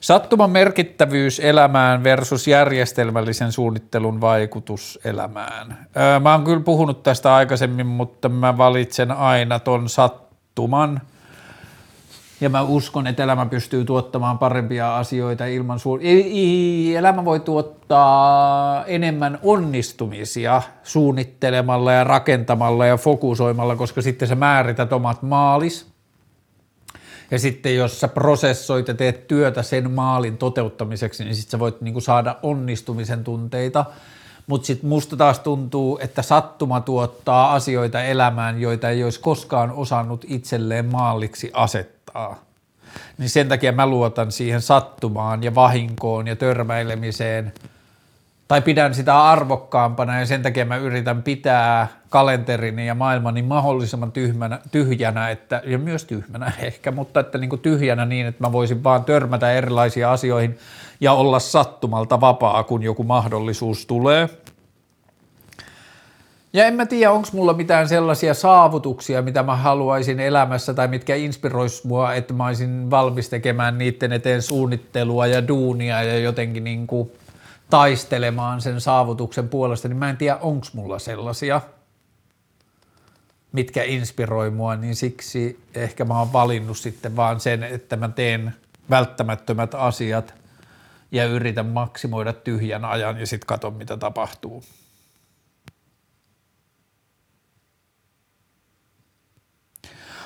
Sattuman merkittävyys elämään versus järjestelmällisen suunnittelun vaikutus elämään. Öö, mä oon kyllä puhunut tästä aikaisemmin, mutta mä valitsen aina ton sattuman. Ja mä uskon, että elämä pystyy tuottamaan parempia asioita ilman suun... Elämä voi tuottaa enemmän onnistumisia suunnittelemalla ja rakentamalla ja fokusoimalla, koska sitten sä määrität omat maalis – ja sitten jos sä prosessoit ja teet työtä sen maalin toteuttamiseksi, niin sitten sä voit niinku saada onnistumisen tunteita. Mutta sitten musta taas tuntuu, että sattuma tuottaa asioita elämään, joita ei olisi koskaan osannut itselleen maaliksi asettaa. Niin sen takia mä luotan siihen sattumaan ja vahinkoon ja törmäilemiseen – tai pidän sitä arvokkaampana ja sen takia mä yritän pitää kalenterini ja maailmani mahdollisimman tyhmänä, tyhjänä että, ja myös tyhmänä (laughs) ehkä, mutta että niin kuin tyhjänä niin, että mä voisin vaan törmätä erilaisiin asioihin ja olla sattumalta vapaa, kun joku mahdollisuus tulee. Ja en mä tiedä, onko mulla mitään sellaisia saavutuksia, mitä mä haluaisin elämässä tai mitkä inspirois mua, että mä olisin valmis tekemään niiden eteen suunnittelua ja duunia ja jotenkin niin kuin – taistelemaan sen saavutuksen puolesta, niin mä en tiedä, onko mulla sellaisia, mitkä inspiroi mua, niin siksi ehkä mä oon valinnut sitten vaan sen, että mä teen välttämättömät asiat ja yritän maksimoida tyhjän ajan ja sitten katon, mitä tapahtuu.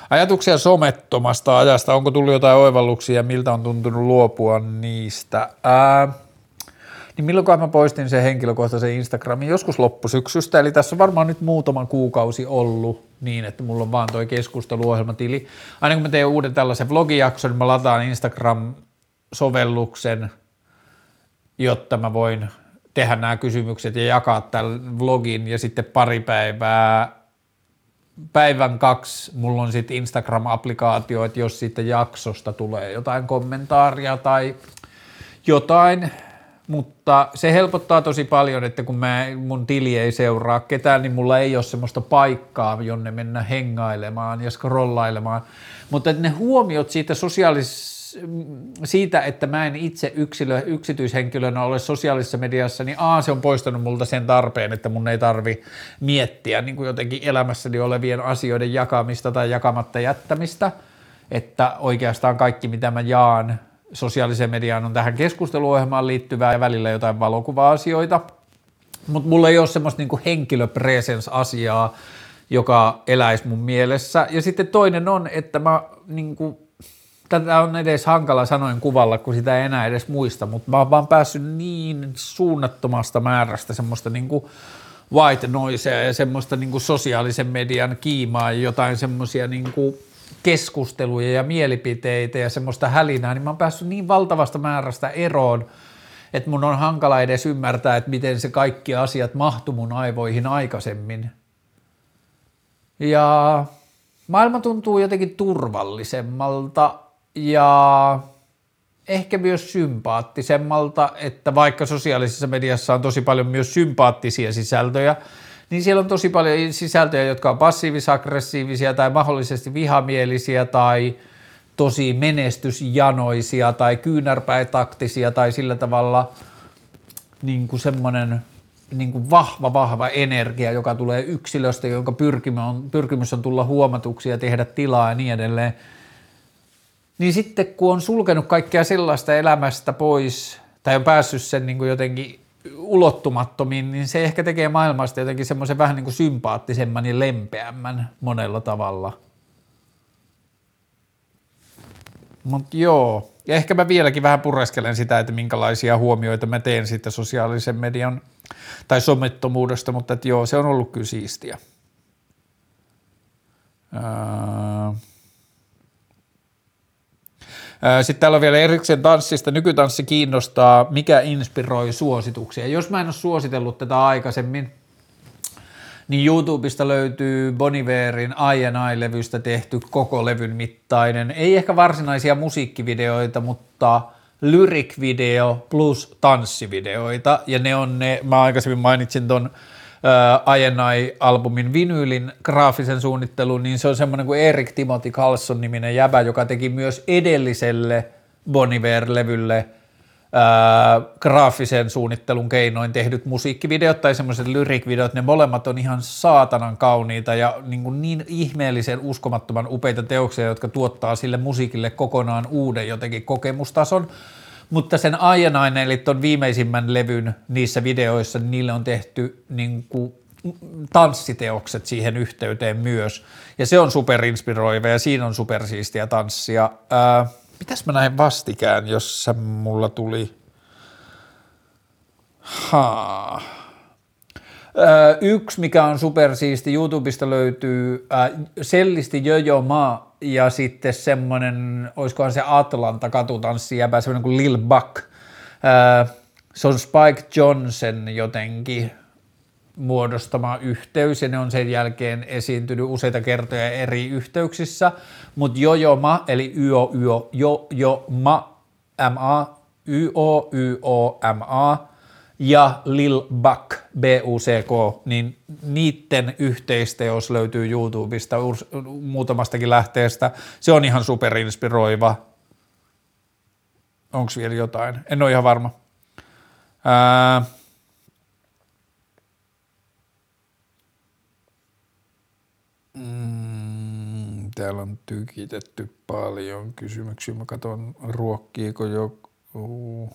Ajatuksia somettomasta ajasta, onko tullut jotain oivalluksia, miltä on tuntunut luopua niistä? Ää, niin milloin mä poistin sen henkilökohtaisen Instagramin? Joskus loppusyksystä, eli tässä on varmaan nyt muutaman kuukausi ollut niin, että mulla on vaan toi keskusteluohjelmatili. Aina kun mä teen uuden tällaisen vlogijakson, niin mä lataan Instagram-sovelluksen, jotta mä voin tehdä nämä kysymykset ja jakaa tämän vlogin ja sitten pari päivää päivän kaksi mulla on sitten Instagram-applikaatio, että jos siitä jaksosta tulee jotain kommentaaria tai jotain, mutta se helpottaa tosi paljon, että kun mä, mun tili ei seuraa ketään, niin mulla ei ole semmoista paikkaa, jonne mennä hengailemaan ja scrollailemaan. Mutta ne huomiot siitä sosiaalis siitä, että mä en itse yksilö, yksityishenkilönä ole sosiaalisessa mediassa, niin A, se on poistanut multa sen tarpeen, että mun ei tarvi miettiä niin kuin jotenkin elämässäni olevien asioiden jakamista tai jakamatta jättämistä, että oikeastaan kaikki, mitä mä jaan, sosiaaliseen mediaan on tähän keskusteluohjelmaan liittyvää ja välillä jotain valokuva-asioita, mutta mulla ei ole semmoista niinku henkilöpresence-asiaa, joka eläisi mun mielessä. Ja sitten toinen on, että mä niinku, tätä on edes hankala sanoin kuvalla, kun sitä ei enää edes muista, mutta mä oon vaan päässyt niin suunnattomasta määrästä semmoista niinku white noisea ja semmoista niinku sosiaalisen median kiimaa ja jotain semmoisia niinku keskusteluja ja mielipiteitä ja semmoista hälinää, niin mä oon päässyt niin valtavasta määrästä eroon, että mun on hankala edes ymmärtää, että miten se kaikki asiat mahtu mun aivoihin aikaisemmin. Ja maailma tuntuu jotenkin turvallisemmalta ja ehkä myös sympaattisemmalta, että vaikka sosiaalisessa mediassa on tosi paljon myös sympaattisia sisältöjä, niin siellä on tosi paljon sisältöjä, jotka on passiivis-aggressiivisia tai mahdollisesti vihamielisiä tai tosi menestysjanoisia tai kyynärpäitaktisia tai sillä tavalla niin kuin semmoinen niin kuin vahva, vahva energia, joka tulee yksilöstä, jonka pyrkimys on, pyrkimys on tulla huomatuksi ja tehdä tilaa ja niin edelleen. Niin sitten kun on sulkenut kaikkea sellaista elämästä pois tai on päässyt sen niin kuin jotenkin ulottumattomiin, niin se ehkä tekee maailmasta jotenkin semmoisen vähän niin kuin sympaattisemman ja lempeämmän monella tavalla. Mutta joo, ja ehkä mä vieläkin vähän pureskelen sitä, että minkälaisia huomioita mä teen sitten sosiaalisen median tai somettomuudesta, mutta että joo, se on ollut kyllä siistiä. Sitten täällä on vielä erikseen tanssista. Nykytanssi kiinnostaa. Mikä inspiroi suosituksia? Jos mä en ole suositellut tätä aikaisemmin, niin YouTubesta löytyy Boniverin I&I-levystä tehty koko levyn mittainen. Ei ehkä varsinaisia musiikkivideoita, mutta lyric-video plus tanssivideoita. Ja ne on ne, mä aikaisemmin mainitsin ton INI-albumin vinyylin graafisen suunnittelun, niin se on semmoinen kuin Erik Timothy Carlson niminen jäbä, joka teki myös edelliselle Boniver-levylle ää, graafisen suunnittelun keinoin tehdyt musiikkivideot tai semmoiset lyrikvideot, ne molemmat on ihan saatanan kauniita ja niin, kuin niin ihmeellisen uskomattoman upeita teoksia, jotka tuottaa sille musiikille kokonaan uuden jotenkin kokemustason mutta sen Aianainen, eli tuon viimeisimmän levyn niissä videoissa, niin niille on tehty niin kuin tanssiteokset siihen yhteyteen myös. Ja se on superinspiroiva ja siinä on supersiistiä tanssia. Ää, mitäs mä näin vastikään, jossa mulla tuli... Haa. Yksi, mikä on supersiisti, YouTubesta löytyy ää, Sellisti Jojo Ma ja sitten semmoinen, olisikohan se Atlanta katutanssijäpä, semmoinen kuin Lil Buck. se on Spike Johnson jotenkin muodostama yhteys ja ne on sen jälkeen esiintynyt useita kertoja eri yhteyksissä, mutta Jojo Ma eli Yo Yo Jo Ma M A Y O Y O M A ja Lil Buck, B-U-C-K, niin niiden yhteisteos löytyy YouTubesta muutamastakin lähteestä. Se on ihan superinspiroiva. Onko vielä jotain? En ole ihan varma. Ää... Mm, täällä on tykitetty paljon kysymyksiä. Mä katson, ruokkiiko joku...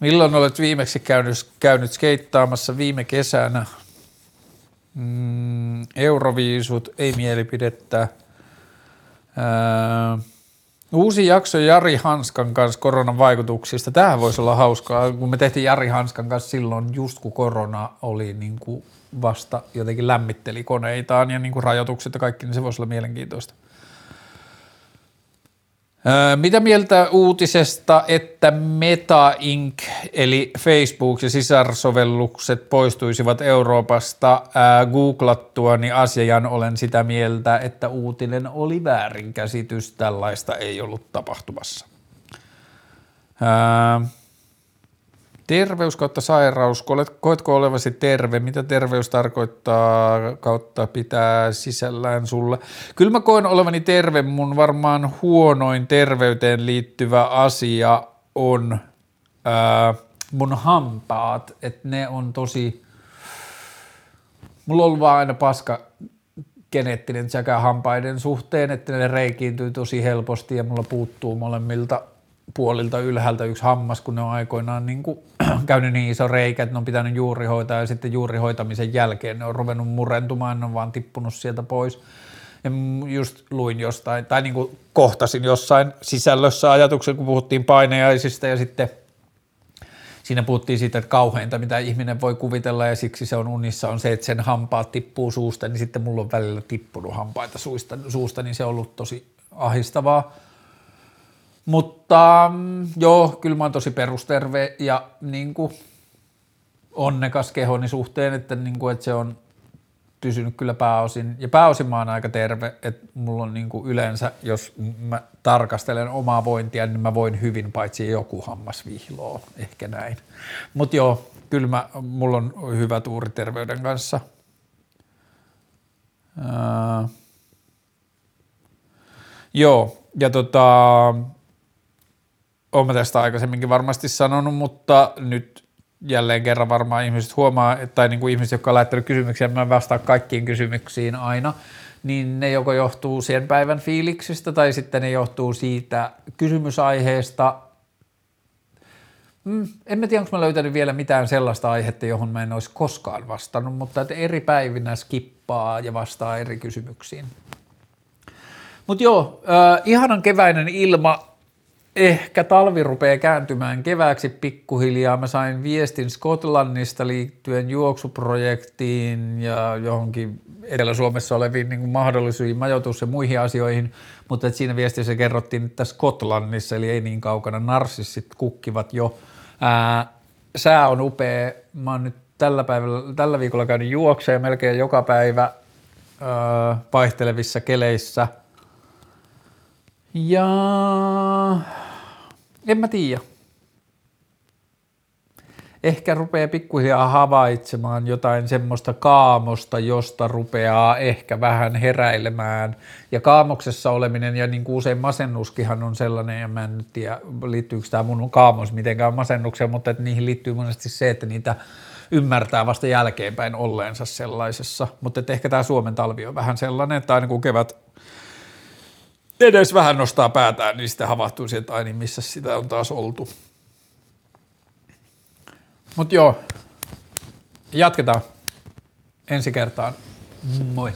Milloin olet viimeksi käynyt, käynyt skeittaamassa viime kesänä? Mm, Euroviisut, ei mielipidettä. Ää, uusi jakso Jari Hanskan kanssa koronan vaikutuksista. Tähän voisi olla hauskaa, kun me tehtiin Jari Hanskan kanssa silloin, just kun korona oli niin kuin vasta jotenkin lämmitteli koneitaan ja niin kuin rajoitukset ja kaikki, niin se voisi olla mielenkiintoista. Mitä mieltä uutisesta, että Meta Inc. eli Facebook ja sisarsovellukset poistuisivat Euroopasta googlattua, niin asian olen sitä mieltä, että uutinen oli väärinkäsitys, tällaista ei ollut tapahtumassa. Terveys kautta sairaus, koetko olevasi terve, mitä terveys tarkoittaa kautta pitää sisällään sulle? Kyllä mä koen olevani terve, mun varmaan huonoin terveyteen liittyvä asia on ää, mun hampaat, että ne on tosi, mulla on ollut vaan aina paska geneettinen sekä hampaiden suhteen, että ne reikiintyy tosi helposti ja mulla puuttuu molemmilta puolilta ylhäältä yksi hammas, kun ne on aikoinaan niin kuin, (clears throat) käynyt niin iso reikä, että ne on pitänyt juuri hoitaa ja sitten juuri hoitamisen jälkeen ne on ruvennut murentumaan, ne on vaan tippunut sieltä pois. Ja just luin jostain, tai niin kuin kohtasin jossain sisällössä ajatuksen, kun puhuttiin paineaisista ja sitten siinä puhuttiin siitä, että kauheinta, mitä ihminen voi kuvitella ja siksi se on unissa, on se, että sen hampaat tippuu suusta, niin sitten mulla on välillä tippunut hampaita suusta, suusta niin se on ollut tosi ahistavaa. Mutta mm, joo, kyllä mä oon tosi perusterve ja niin kuin onnekas kehoni suhteen, että, niin kuin, että se on pysynyt kyllä pääosin, ja pääosin mä oon aika terve, että mulla on niin kuin yleensä, jos mä tarkastelen omaa vointia, niin mä voin hyvin, paitsi joku hammas vihloo, ehkä näin. Mutta joo, kyllä mä, mulla on hyvä tuuri terveyden kanssa. Ää, joo, ja tota, olen tästä aikaisemminkin varmasti sanonut, mutta nyt jälleen kerran varmaan ihmiset huomaa, tai niin kuin ihmiset, jotka on laittanut kysymyksiä, mä vastaan kaikkiin kysymyksiin aina, niin ne joko johtuu sen päivän fiiliksistä tai sitten ne johtuu siitä kysymysaiheesta. Mm, en mä tiedä, onko mä löytänyt vielä mitään sellaista aihetta, johon mä en olisi koskaan vastannut, mutta että eri päivinä skippaa ja vastaa eri kysymyksiin. Mutta joo, äh, ihanan keväinen ilma, ehkä talvi rupeaa kääntymään kevääksi pikkuhiljaa. Mä sain viestin Skotlannista liittyen juoksuprojektiin ja johonkin Etelä-Suomessa oleviin niin mahdollisiin majoitus- ja muihin asioihin, mutta että siinä viestissä kerrottiin, että Skotlannissa, eli ei niin kaukana, narsissit kukkivat jo. Ää, sää on upea. Mä oon nyt tällä, päivällä, tällä viikolla käynyt juokseen melkein joka päivä ää, vaihtelevissa keleissä. Ja en mä tiedä. Ehkä rupeaa pikkuhiljaa havaitsemaan jotain semmoista kaamosta, josta rupeaa ehkä vähän heräilemään. Ja kaamoksessa oleminen ja niin kuin usein masennuskinhan on sellainen, ja mä en nyt tiedä liittyykö tämä mun kaamos mitenkään masennukseen, mutta että niihin liittyy monesti se, että niitä ymmärtää vasta jälkeenpäin olleensa sellaisessa. Mutta ehkä tämä Suomen talvi on vähän sellainen, että aina kun kevät edes vähän nostaa päätään, niin havahtuu sieltä, että niin missä sitä on taas oltu. Mutta joo, jatketaan ensi kertaan. Moi.